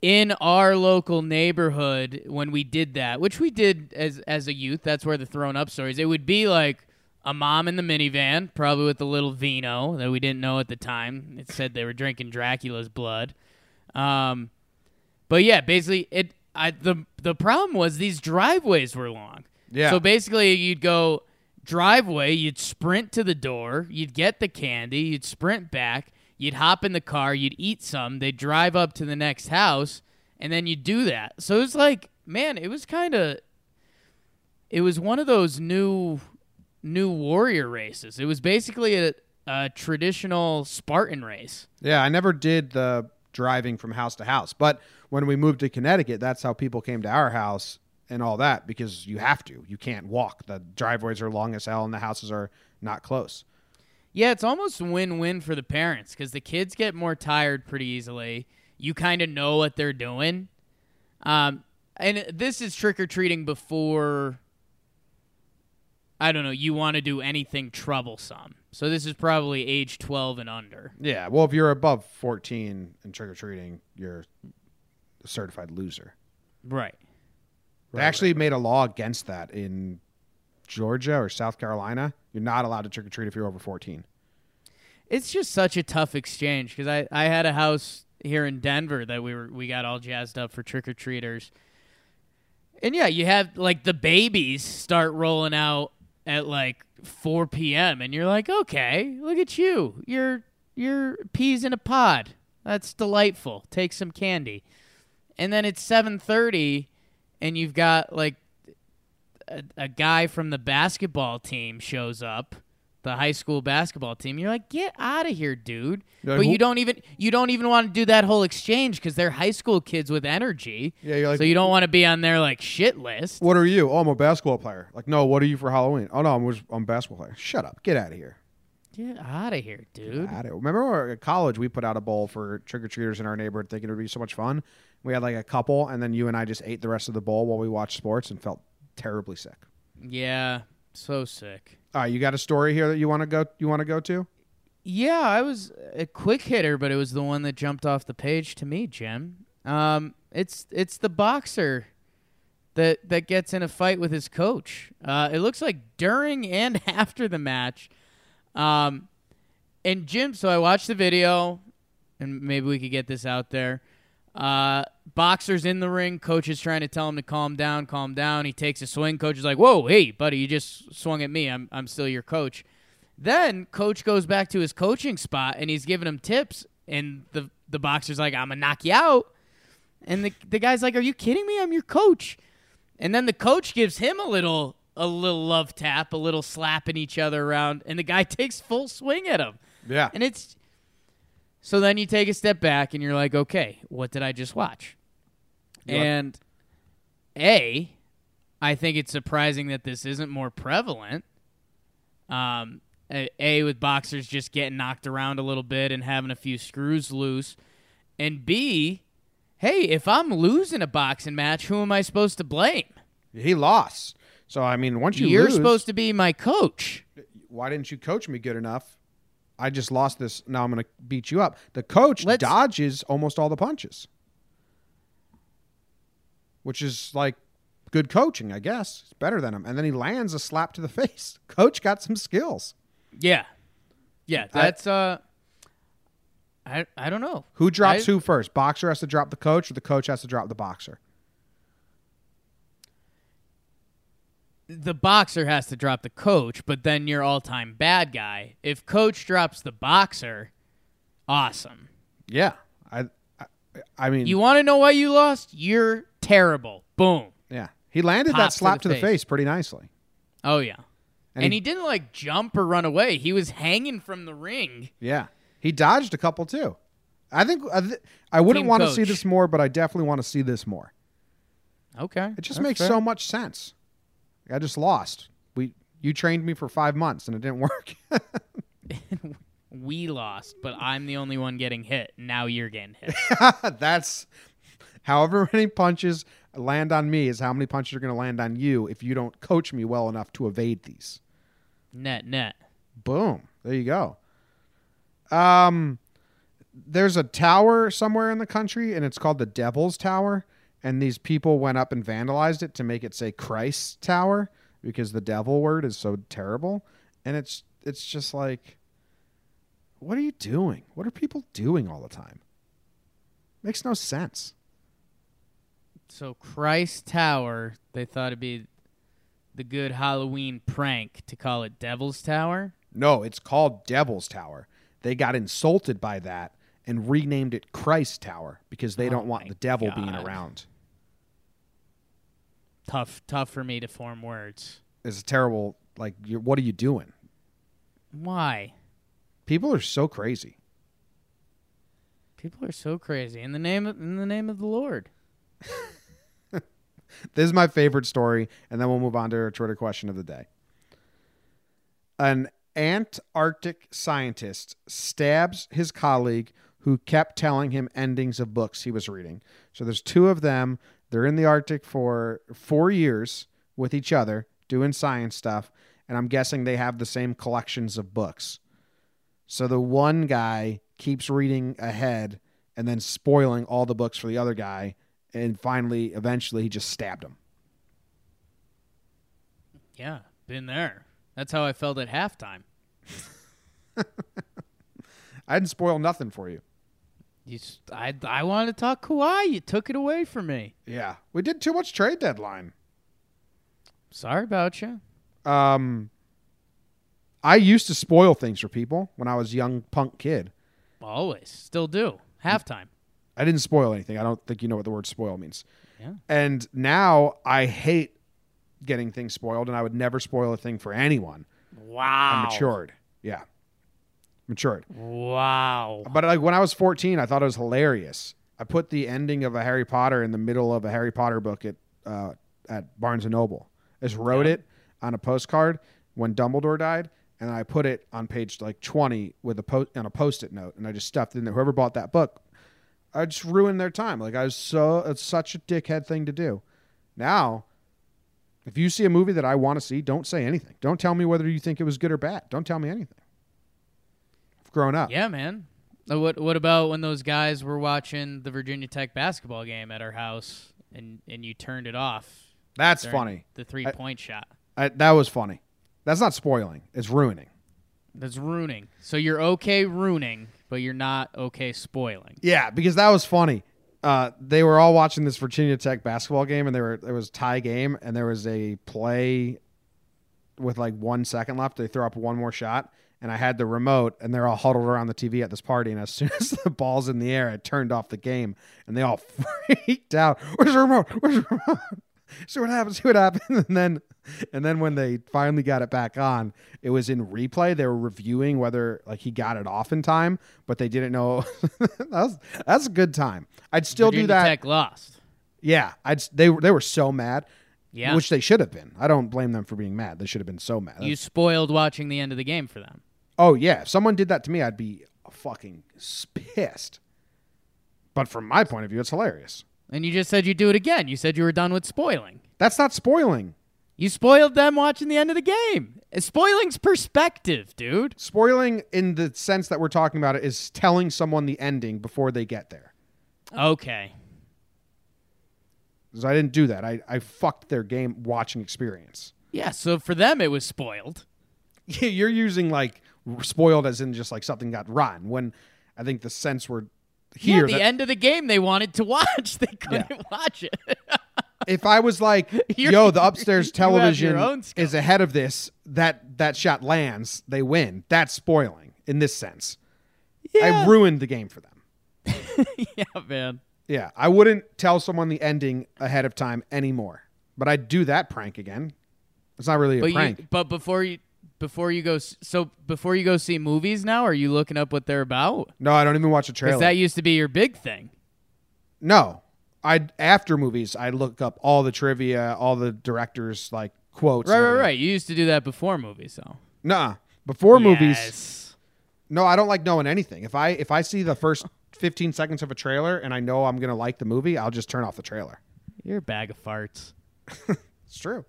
C: in our local neighborhood, when we did that, which we did as as a youth, that's where the thrown up stories. It would be like a mom in the minivan, probably with a little vino that we didn't know at the time. It said they were drinking Dracula's blood. Um, but yeah, basically it. I the the problem was these driveways were long.
A: Yeah.
C: So basically, you'd go driveway, you'd sprint to the door, you'd get the candy, you'd sprint back, you'd hop in the car, you'd eat some, they'd drive up to the next house, and then you'd do that. So it was like, man, it was kind of. It was one of those new, new warrior races. It was basically a, a traditional Spartan race.
A: Yeah, I never did the driving from house to house, but when we moved to Connecticut, that's how people came to our house and all that because you have to. You can't walk. The driveways are long as hell, and the houses are not close.
C: Yeah, it's almost win-win for the parents because the kids get more tired pretty easily. You kind of know what they're doing, um, and this is trick or treating before I don't know, you want to do anything troublesome. So this is probably age 12 and under.
A: Yeah. Well, if you're above 14 and trick or treating, you're a certified loser.
C: Right.
A: They actually made a law against that in Georgia or South Carolina. You're not allowed to trick or treat if you're over 14.
C: It's just such a tough exchange because I, I had a house here in Denver that we were we got all jazzed up for trick or treaters. And yeah, you have like the babies start rolling out at like 4 p.m. and you're like, okay, look at you, you're you're peas in a pod. That's delightful. Take some candy, and then it's 7:30, and you've got like a, a guy from the basketball team shows up, the high school basketball team. You're like, get out of here, dude.
A: Like,
C: but you don't even you don't even want to do that whole exchange because they're high school kids with energy.
A: Yeah, you're like-
C: so you don't want to be on their like shit list.
A: What are you? Oh, I'm a basketball player. Like, no, what are you for Halloween? Oh, no, I'm, just- I'm a basketball player. Shut up. Get out of here.
C: Get out of here, dude.
A: At it. Remember when we were at college, we put out a bowl for trick or treaters in our neighborhood thinking it would be so much fun. We had like a couple, and then you and I just ate the rest of the bowl while we watched sports and felt terribly sick.
C: Yeah, so sick.
A: All right, you got a story here that you want to go you want to go to?
C: Yeah, I was a quick hitter, but it was the one that jumped off the page to me, Jim. Um, it's it's the boxer that that gets in a fight with his coach. Uh, it looks like during and after the match. Um, and Jim, so I watched the video, and maybe we could get this out there. Uh, boxer's in the ring. Coach is trying to tell him to calm down, calm down. He takes a swing. Coach is like, "Whoa, hey, buddy, you just swung at me. I'm I'm still your coach." Then coach goes back to his coaching spot and he's giving him tips, and the the boxer's like, "I'm gonna knock you out," and the the guy's like, "Are you kidding me? I'm your coach." And then the coach gives him a little a little love tap, a little slapping each other around, and the guy takes full swing at him.
A: Yeah.
C: And it's so then you take a step back and you're like, okay, what did I just watch?
A: You
C: and A, I think it's surprising that this isn't more prevalent. Um, a, a, with boxers just getting knocked around a little bit and having a few screws loose, and B, hey, if I'm losing a boxing match, who am I supposed to blame?
A: He lost. So I mean, once you
C: You're
A: lose,
C: supposed to be my coach.
A: why didn't you coach me good enough? I just lost this. Now I'm going to beat you up. The coach
C: Let's-
A: dodges almost all the punches, which is like good coaching, I guess. It's better than him. And then he lands a slap to the face. Coach got some skills.
C: Yeah, yeah,
A: I-
C: that's uh, I I don't know
A: Who drops
C: I-
A: who first? Boxer has to drop the coach, or the coach has to drop the boxer?
C: The boxer has to drop the coach, but then your all-time bad guy. If coach drops the boxer, awesome.
A: Yeah, I, I, I mean,
C: You want to know why you lost? You're terrible. Boom.
A: yeah, he landed
C: Pop
A: that
C: to
A: slap
C: the
A: to the
C: face.
A: face pretty nicely.
C: Oh yeah.
A: And
C: And,
A: he-
C: he, didn't like jump or run away. He was hanging from the ring.
A: Yeah, he dodged a couple too. I think I, th- I wouldn't
C: Team
A: want to see this more, but I definitely want to see this more.
C: Okay.
A: It just makes so much sense. I just lost. We you trained me for five months and it didn't work.
C: we lost, but I'm the only one getting hit. Now you're getting hit.
A: That's however many punches land on me is how many punches are going to land on you if you don't coach me well enough to evade these.
C: net net.
A: Boom. There you go. Um there's a tower somewhere in the country and it's called the Devil's Tower and these people went up and vandalized it to make it say Christ Tower because the devil word is so terrible and it's it's just like what are you doing? What are people doing all the time? Makes no sense.
C: So Christ Tower, they thought it'd be the good Halloween prank to call it Devil's Tower.
A: No, it's called Devil's Tower. They got insulted by that and renamed it Christ Tower because they
C: Oh
A: don't want the devil being around.
C: Tough, tough for me to form words.
A: It's a terrible. Like, you're, what are you doing?
C: Why?
A: People are so crazy.
C: People are so crazy in the name of in the name of the Lord.
A: This is my favorite story, and then we'll move on to our Twitter question of the day. An Antarctic scientist stabs his colleague who kept telling him endings of books he was reading. So there's two of them. They're in the Arctic for four years with each other doing science stuff. and I'm guessing they have the same collections of books. So the one guy keeps reading ahead and then spoiling all the books for the other guy, and finally, eventually, he just stabbed him.
C: Yeah, been there. That's how I felt at halftime.
A: I didn't spoil nothing for you.
C: You, I, I wanted to talk Kawhi. You took it away from me.
A: Yeah, we did too much trade deadline.
C: Sorry about you.
A: Um, I used to spoil things for people when I was a young punk kid.
C: Always, still do. Halftime.
A: I didn't spoil anything. I don't think you know what the word spoil means.
C: Yeah.
A: And now I hate getting things spoiled, and I would never spoil a thing for anyone.
C: Wow.
A: I'm matured. Yeah. Matured.
C: Wow.
A: But like when I was 14, I thought it was hilarious. I put the ending of a Harry Potter in the middle of a Harry Potter book at uh, at Barnes and Noble. I just wrote
C: Yeah.
A: it on a postcard when Dumbledore died, and I put it on page like 20 with a post on a post-it note, and I just stuffed it in there. Whoever bought that book, I just ruined their time. Like I was so it's such a dickhead thing to do. Now, if you see a movie that I want to see, don't say anything. Don't tell me whether you think it was good or bad. Don't tell me anything. Grown up.
C: Yeah, man. Uh, What What about when those guys were watching the Virginia Tech basketball game at our house, and and you turned it off?
A: That's funny.
C: The three point shot.
A: I, that was funny. That's not spoiling. It's ruining.
C: That's ruining. So you're okay ruining, but you're not okay spoiling.
A: Yeah, because that was funny. Uh, they were all watching this Virginia Tech basketball game, and there were there was a tie game, and there was a play with like one second left. They throw up one more shot, and I had the remote, and they're all huddled around the TV at this party. And as soon as the ball's in the air, I turned off the game, and they all freaked out. Where's the remote? Where's the remote? See what happens. See what happens. And then, and then when they finally got it back on, it was in replay. They were reviewing whether like he got it off in time, but they didn't know. that's that's a good time. I'd still
C: Virginia
A: do that.
C: Tech lost.
A: Yeah, I'd. They were they were so mad.
C: Yeah.
A: which they should have been. I don't blame them for being mad. They should have been so mad.
C: You spoiled watching the end of the game for them.
A: Oh yeah, if someone did that to me, I'd be fucking pissed. But from my point of view, it's hilarious.
C: And you just said you'd do it again. You said you were done with spoiling.
A: That's not spoiling.
C: You spoiled them watching the end of the game. Uh, spoiling's perspective, dude.
A: Spoiling in the sense that we're talking about it is telling someone the ending before they get there.
C: Okay.
A: 'Cause I didn't do that. I, I fucked their game watching experience.
C: Yeah, so for them it was spoiled.
A: Yeah, You're using like spoiled as in just like something got rotten. When I think the sense were here.
C: yeah, the end of the game they wanted to watch. They couldn't watch it.
A: if I was like, yo, the upstairs
C: you have your
A: television is ahead of this, that that shot lands, they win. That's spoiling in this sense. I ruined the game for them.
C: yeah, man.
A: Yeah, I wouldn't tell someone the ending ahead of time anymore. But I'd do that prank again. It's not really a
C: But
A: prank.
C: you, but before you before you go so before you go see movies now, are you looking up what they're about?
A: no, I don't even watch a
C: Because
A: trailer.
C: that used to be your big thing.
A: no, I after movies, I look up all the trivia, all the directors like quotes.
C: Right, right, right. You used to do that before movies, though.
A: Nuh-uh. Before movies, No, I don't like knowing anything. If I if I see the first 15 seconds of a trailer and I know I'm going to like the movie, I'll just turn off the trailer.
C: You're a bag of farts.
A: It's true.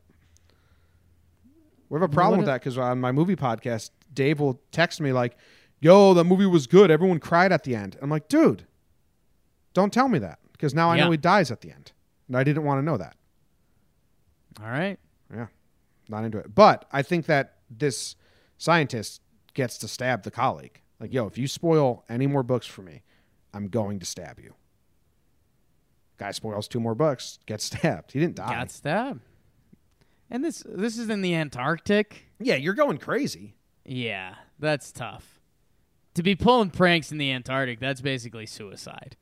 A: We have a problem with that cuz on my movie podcast, Dave will text me like, "Yo, the movie was good. Everyone cried at the end." I'm like, "Dude, don't tell me that because now I
C: Yeah.
A: know he dies at the end." And I didn't want to know that.
C: All right.
A: Yeah. Not into it. But I think that this scientist gets to stab the colleague. Like, yo, if you spoil any more books for me, I'm going to stab you. Guy spoils two more books, gets stabbed. He didn't die.
C: Got stabbed. And this this is in the Antarctic.
A: yeah, you're going crazy.
C: Yeah, that's tough. To be pulling pranks in the Antarctic, that's basically suicide.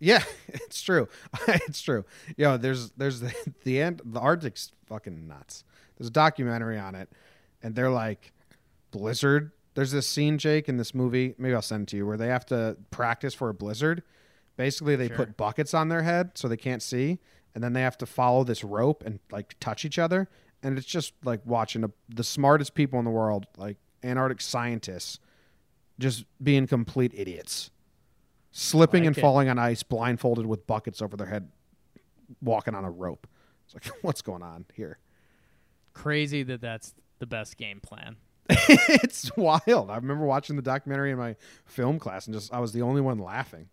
A: Yeah, it's true. it's true. Yo, there's there's the the end the Arctic's fucking nuts. There's a documentary on it, and they're like blizzard. There's this scene, Jake, in this movie. Maybe I'll send it to you, where they have to practice for a blizzard. Basically, they put buckets on their head so they can't see, and then they have to follow this rope and like touch each other. And it's just like watching a, the smartest people in the world, like Antarctic scientists, just being complete idiots slipping
C: Like
A: and
C: it.
A: falling on ice, blindfolded with buckets over their head, walking on a rope. It's like, what's going on here?
C: crazy that that's the best game plan.
A: it's wild. I remember watching the documentary in my film class and just I was the only one laughing.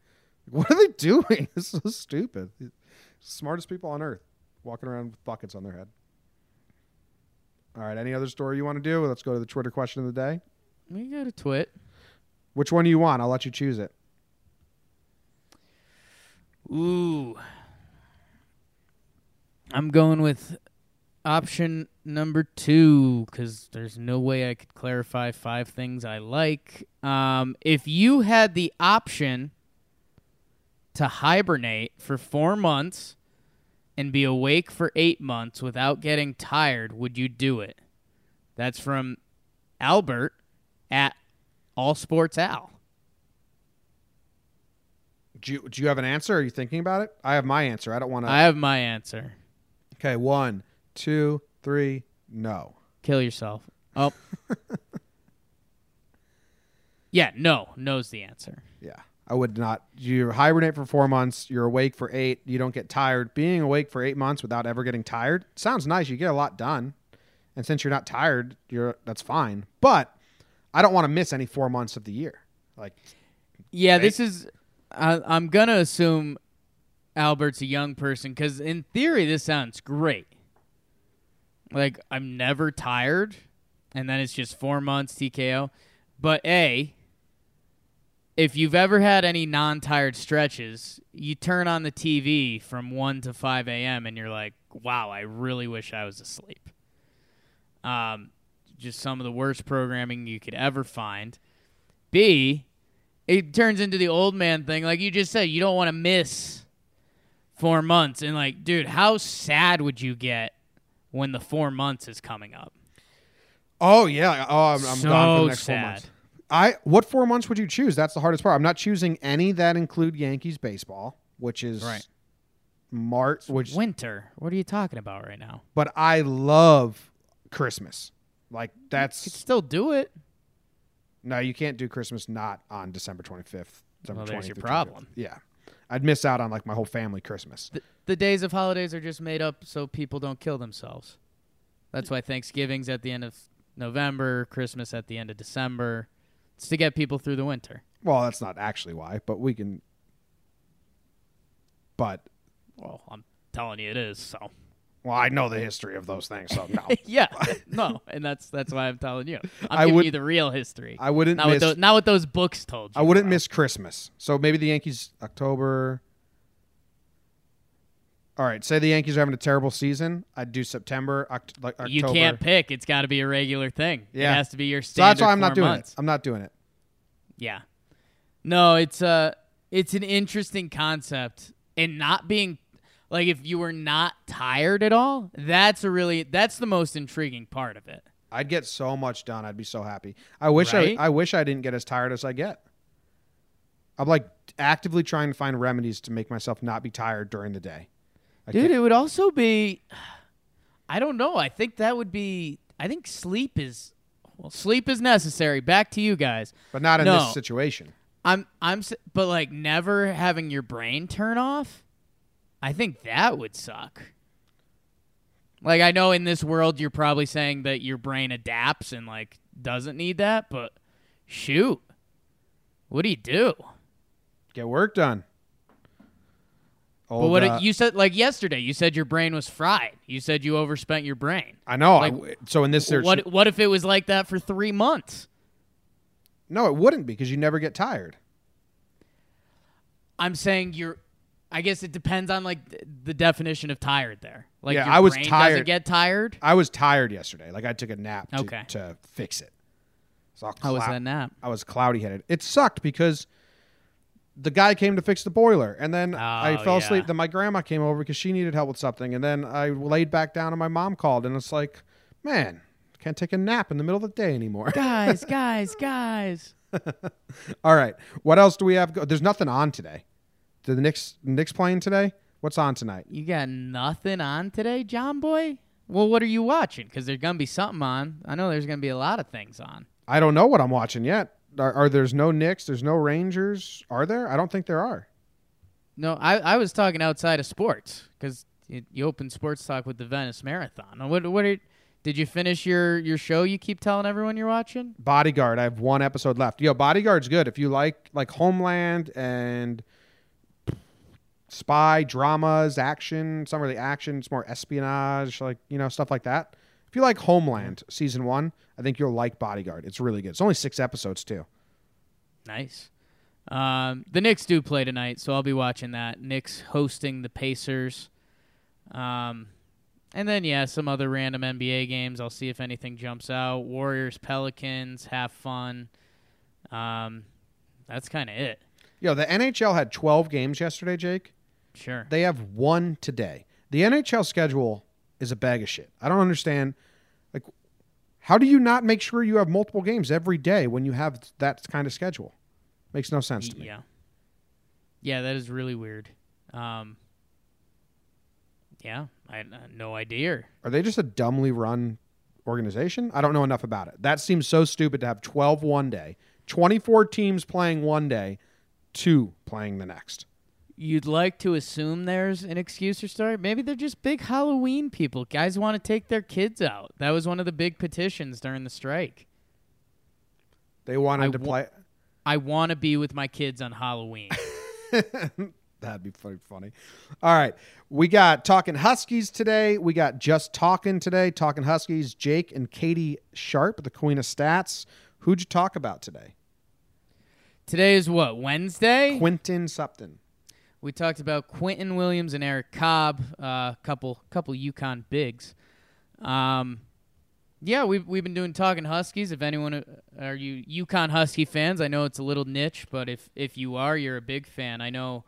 A: What are they doing? This is so stupid. Smartest people on earth walking around with buckets on their head. All right, any other story you want to do? Let's go to the Twitter question of the day.
C: We go to Twit.
A: Which one do you want? I'll let you choose it.
C: Ooh. I'm going with option number two because there's no way I could clarify five things I like. Um, if you had the option to hibernate for four months and be awake for eight months without getting tired, would you do it? That's from Albert at All Sports Al.
A: Do you, do you have an answer? Are you thinking about it? I have my answer. I don't want to.
C: I have my answer.
A: Okay, one, two, three. No.
C: Kill yourself. Oh. yeah, no. No's the answer.
A: Yeah. I would not. You hibernate for four months. You're awake for eight. You don't get tired. Being awake for eight months without ever getting tired sounds nice. You get a lot done, and since you're not tired, you're that's fine. But I don't want to miss any four months of the year. Like,
C: Yeah, this is. I, I'm going to assume Albert's a young person because, in theory, this sounds great. Like, I'm never tired, and then it's just four months TKO. But, A, if you've ever had any non tired stretches, you turn on the TV from 1 to 5 a.m. and you're like, wow, I really wish I was asleep. Um, just some of the worst programming you could ever find. B, it turns into the old man thing. Like you just said, you don't want to miss four months. And, like, dude, how sad would you get when the four months is coming up?
A: oh yeah, oh I'm, I'm
C: so
A: gone for the next
C: sad.
A: four months. I what four months would you choose? That's the hardest part. I'm not choosing any that include Yankees baseball, which is
C: Right.
A: March. Which,
C: Winter. What are you talking about right now?
A: but I love Christmas. Like
C: You could
A: that's
C: still do it.
A: no, you can't do Christmas not on December 25th. December
C: Well, there's
A: 20th
C: your
A: through 25th.
C: problem.
A: Yeah, I'd miss out on like my whole family Christmas.
C: The, the days of holidays are just made up so people don't kill themselves. That's why Thanksgiving's at the end of November, Christmas at the end of December. It's to get people through the winter.
A: Well, that's not actually why, but we can. But
C: Well, I'm telling you it is, so.
A: well, I know the history of those things, so no,
C: yeah, no, and that's that's why I'm telling you. I'm
A: I
C: giving
A: would-
C: you the real history.
A: I wouldn't
C: not what those, not what those books told you.
A: I wouldn't
C: bro.
A: miss Christmas. So maybe the Yankees October. All right, say the Yankees are having a terrible season. I'd do September, Oct- like October.
C: You can't pick. It's got to be a regular thing.
A: Yeah.
C: It has to be your
A: So
C: standard.
A: that's why I'm not doing
C: months.
A: it. I'm not doing it.
C: Yeah. No, it's a it's an interesting concept and not being like if you were not tired at all, that's a really that's the most intriguing part of it.
A: I'd get so much done. I'd be so happy. I wish
C: Right?
A: I, I wish I didn't get as tired as I get. I'm like actively trying to find remedies to make myself not be tired during the day. I
C: Dude, it would also be I don't know. I think that would be I think sleep is well, sleep is necessary. Back to you guys.
A: but not in
C: no.
A: this situation.
C: I'm I'm but like never having your brain turn off. I think that would suck. Like I know in this world you're probably saying that your brain adapts and like doesn't need that, but shoot. What do you do?
A: Get work done.
C: But what
A: uh,
C: you said like yesterday, you said your brain was fried. You said you overspent your brain.
A: I know.
C: Like,
A: w so in this search,
C: What what if it was like that for 3 months?
A: no, it wouldn't be because you never get tired.
C: I'm saying you're I guess it depends on like the definition of tired there. Like
A: Yeah, I was tired.
C: doesn't get tired.
A: I was tired yesterday. Like I took a nap to,
C: Okay.
A: to fix it. So
C: How was that nap?
A: I was cloudy headed. It sucked because the guy came to fix the boiler, and then I
C: Oh,
A: fell
C: yeah.
A: asleep. Then my grandma came over because she needed help with something, and then I laid back down, and my mom called, and it's like, man, can't take a nap in the middle of the day anymore.
C: guys, guys, guys.
A: All right, what else do we have? Go- There's nothing on today. Did the Knicks Knicks playing today? What's on tonight?
C: You got nothing on today, John Boy? Well, what are you watching? Because there's gonna be something on. I know there's gonna be a lot of things on.
A: I don't know what I'm watching yet. Are, are there's no Knicks? There's no Rangers? Are there? I don't think there are.
C: No, I, I was talking outside of sports because you, you opened sports talk with the Venice Marathon. What what are Did you finish your your show? You keep telling everyone you're watching.
A: Bodyguard. I have one episode left. Yo, Bodyguard's good. If you like like Homeland and spy dramas, action, some of the action, it's more espionage, like you know stuff like that. If you like Homeland season one, I think you'll like Bodyguard. It's really good. It's only six episodes too.
C: Nice. Um, the Knicks do play tonight, so I'll be watching that. Knicks hosting the Pacers. Um, and then yeah, some other random NBA games. I'll see if anything jumps out. Warriors, Pelicans, have fun. Um, that's kind of it.
A: Yo, the NHL had 12 games yesterday, Jake.
C: Sure.
A: They have one today. The NHL schedule is a bag of shit. I don't understand. How do you not make sure you have multiple games every day when you have that kind of schedule? Makes no sense to me.
C: Yeah. Yeah, that is really weird. Um, yeah, I uh, no idea.
A: Are they just a dumbly run organization? I don't know enough about it. That seems so stupid to have 12 one day, 24 teams playing one day, two playing the next.
C: You'd like to assume there's an excuse or story. Maybe they're just big Halloween people. Guys want to take their kids out. That was one of the big petitions during the strike.
A: They wanted
C: I
A: to play.
C: I want to be with my kids on Halloween.
A: That'd be. Funny. All right, we got talking Huskies today. We got just talking today. Talking Huskies. Jake and Katie Sharp, the Queen of Stats. Who'd you talk about today?
C: Today is what Wednesday.
A: Quentin Supton.
C: We talked about Quentin Williams and Eric Cobb, a uh, couple couple UConn bigs. Um, yeah, we've we've been doing talking Huskies. If anyone uh, are you UConn Husky fans, I know it's a little niche, but if if you are, you're a big fan. I know.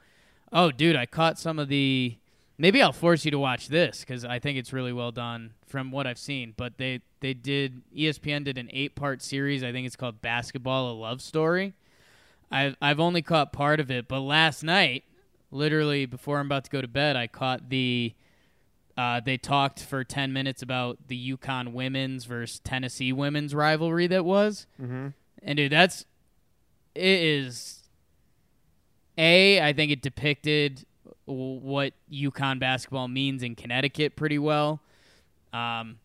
C: Oh, dude, I caught some of the. Maybe I'll force you to watch this because I think it's really well done from what I've seen. But they they did ESPN did an eight part series. I think it's called Basketball: A Love Story. I've I've only caught part of it, but last night, literally before I'm about to go to bed, I caught the. Uh, they talked for ten minutes about the UConn women's versus Tennessee women's rivalry that was,
A: Mm-hmm.
C: and dude, that's it is. A, I think it depicted what UConn basketball means in Connecticut pretty well. Um,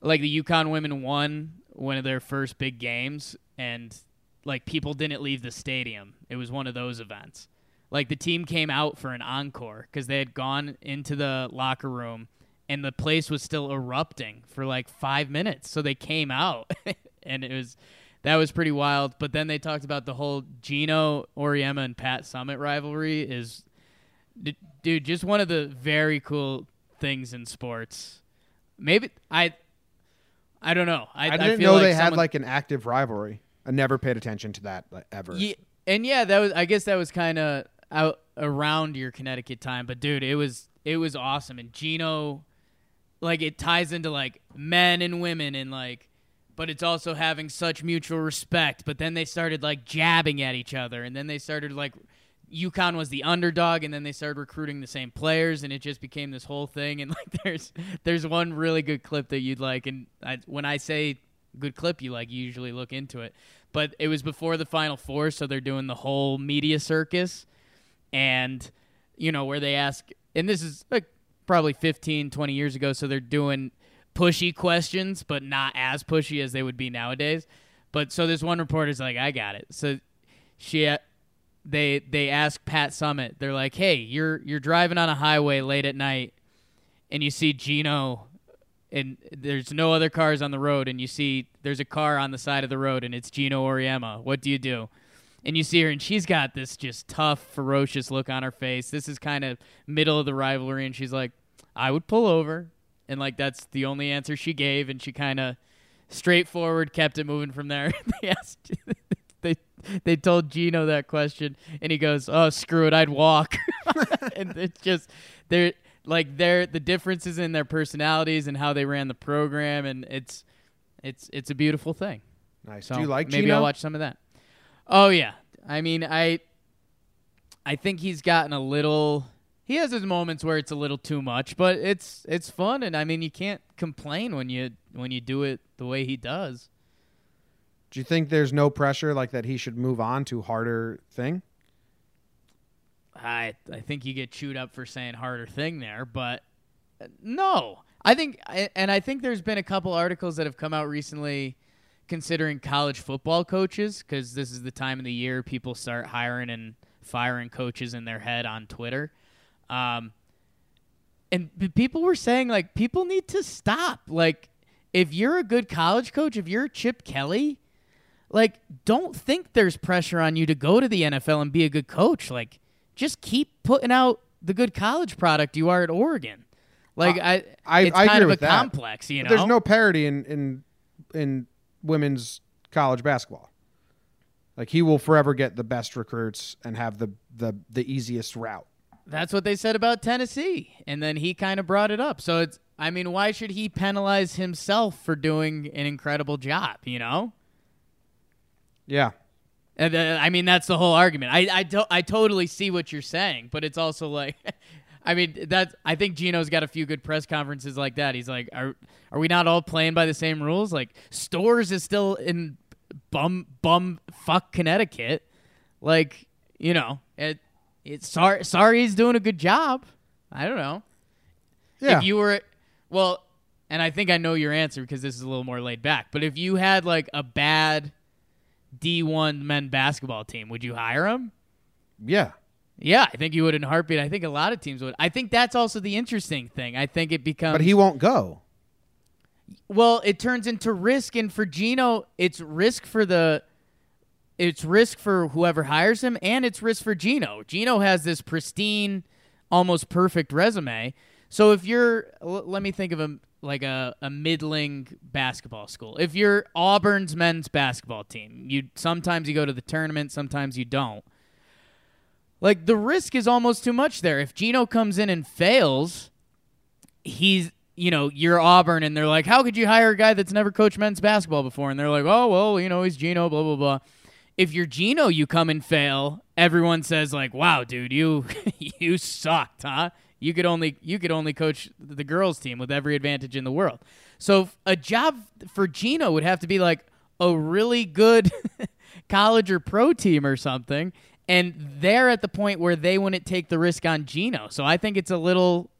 C: like the UConn women won one of their first big games, and like people didn't leave the stadium. It was one of those events. Like the team came out for an encore because they had gone into the locker room and the place was still erupting for like five minutes. So they came out, and it was that was pretty wild. But then they talked about the whole Gino Auriemma and Pat Summitt rivalry is, d- dude, just one of the very cool things in sports. Maybe I, I don't know. I,
A: I didn't
C: feel
A: know
C: like
A: they had like an active rivalry. I never paid attention to that like, ever.
C: yeah, and yeah, that was. I guess that was kind of out around your Connecticut time, but dude, it was it was awesome. And Gino, like, it ties into like men and women, and like, but it's also having such mutual respect. But then they started like jabbing at each other, and then they started like. UConn was the underdog, and then they started recruiting the same players, and it just became this whole thing. And like, there's there's one really good clip that you'd like, and I, when I say good clip you like, usually look into it. But it was before the Final Four, so they're doing the whole media circus, and you know where they ask, and this is like probably 15, 20 years ago, so they're doing pushy questions, but not as pushy as they would be nowadays. But so this one reporter's like, I got it. So she uh, they they ask Pat Summitt. They're like, "Hey, you're you're driving on a highway late at night, and you see Gino, and there's no other cars on the road, and you see there's a car on the side of the road, and it's Gino Auriemma. What do you do?" And you see her, and she's got this just tough, ferocious look on her face. This is kind of middle of the rivalry, and she's like, "I would pull over," and like that's the only answer she gave, and she kind of straightforward kept it moving from there. they asked, they they told Gino that question, and he goes, "Oh, screw it, I'd walk." and it's just they're like they're the differences in their personalities and how they ran the program, and it's it's it's a beautiful thing.
A: nice.
C: So
A: Do you like
C: maybe
A: Gino?
C: I'll watch some of that. Oh yeah, I mean I I think he's gotten a little. He has his moments where it's a little too much, but it's it's fun, and I mean you can't complain when you when you do it the way he does.
A: Do you think there's no pressure like that he should move on to harder thing?
C: I I think you get chewed up for saying harder thing there, but uh, no. I think, and I think there's been a couple articles that have come out recently considering college football coaches because this is the time of the year people start hiring and firing coaches in their head on Twitter. Um, and people were saying like people need to stop. Like, if you're a good college coach, if you're Chip Kelly, like don't think there's pressure on you to go to the NFL and be a good coach. Like, just keep putting out the good college product you are at Oregon. Like, uh, I, I, it's
A: I
C: kind of a
A: that.
C: complex, you know.
A: There's no parity in in in women's college basketball. Like he will forever get the best recruits and have the the the easiest route.
C: That's what they said about Tennessee, and then he kind of brought it up. So it's, I mean, why should he penalize himself for doing an incredible job? You know?
A: Yeah.
C: And, uh, I mean, that's the whole argument. I I, to- I totally see what you're saying, but it's also like, I mean, that's I think Gino's got a few good press conferences like that. He's like, are are we not all playing by the same rules? Like, Storrs is still in bum bum fuck Connecticut. Like, you know, it it's sorry sorry he's doing a good job. I don't know.
A: Yeah.
C: If you were well, and I think I know your answer because this is a little more laid back. But if you had like a bad D1 men basketball team, would you hire him?
A: Yeah.
C: Yeah, I think you would in a heartbeat. I think a lot of teams would. I think that's also the interesting thing. I think it becomes.
A: But he won't go.
C: Well, it turns into risk, and for Gino, it's risk for the. It's risk for whoever hires him, and it's risk for Gino. Gino has this pristine, almost perfect resume. So if you're, l- let me think of a like a, a middling basketball school. If you're Auburn's men's basketball team, you sometimes you go to the tournament, sometimes you don't. Like the risk is almost too much there. If Gino comes in and fails, he's you know, you're Auburn and they're like, How could you hire a guy that's never coached men's basketball before? And they're like, Oh well, you know, he's Gino, blah blah blah. If you're Gino, you come and fail, everyone says like, Wow, dude, you you sucked, huh? You could only you could only coach the girls team with every advantage in the world. So a job for Gino would have to be like a really good college or pro team or something. And they're at the point where they wouldn't take the risk on Gino. So I think it's a little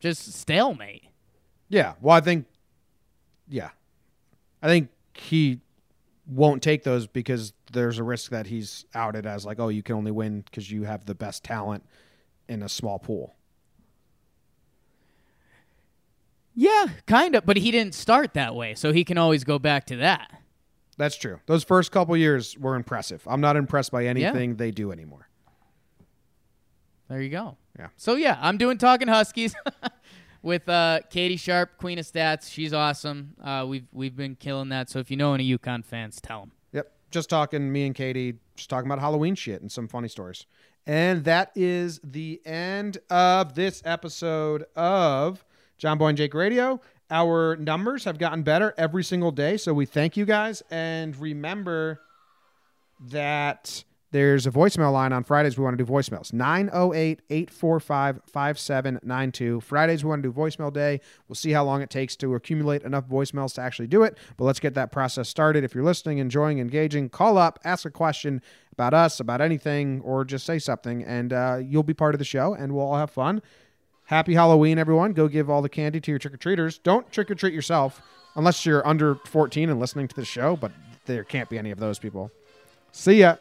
C: just stalemate.
A: Yeah. Well, I think. Yeah, I think he won't take those because there's a risk that he's outed as like, oh, you can only win because you have the best talent in a small pool.
C: Yeah, kind of, but he didn't start that way, so he can always go back to that.
A: That's true. Those first couple years were impressive. I'm not impressed by anything yeah. they do anymore.
C: There you go.
A: Yeah.
C: So yeah, I'm doing talking Huskies with uh, Katie Sharp, Queen of Stats. She's awesome. Uh, we've we've been killing that. So if you know any UConn fans, tell them.
A: Yep. Just talking, me and Katie, just talking about Halloween shit and some funny stories. And that is the end of this episode of John Boy and Jake Radio. Our numbers have gotten better every single day, so we thank you guys. And remember that there's a voicemail line on Fridays. We want to do voicemails 908 845 5792. Fridays, we want to do voicemail day. We'll see how long it takes to accumulate enough voicemails to actually do it. But let's get that process started. If you're listening, enjoying, engaging, call up, ask a question about us, about anything, or just say something, and uh, you'll be part of the show, and we'll all have fun. Happy Halloween, everyone. Go give all the candy to your trick or treaters. Don't trick or treat yourself unless you're under 14 and listening to the show, but there can't be any of those people. See ya.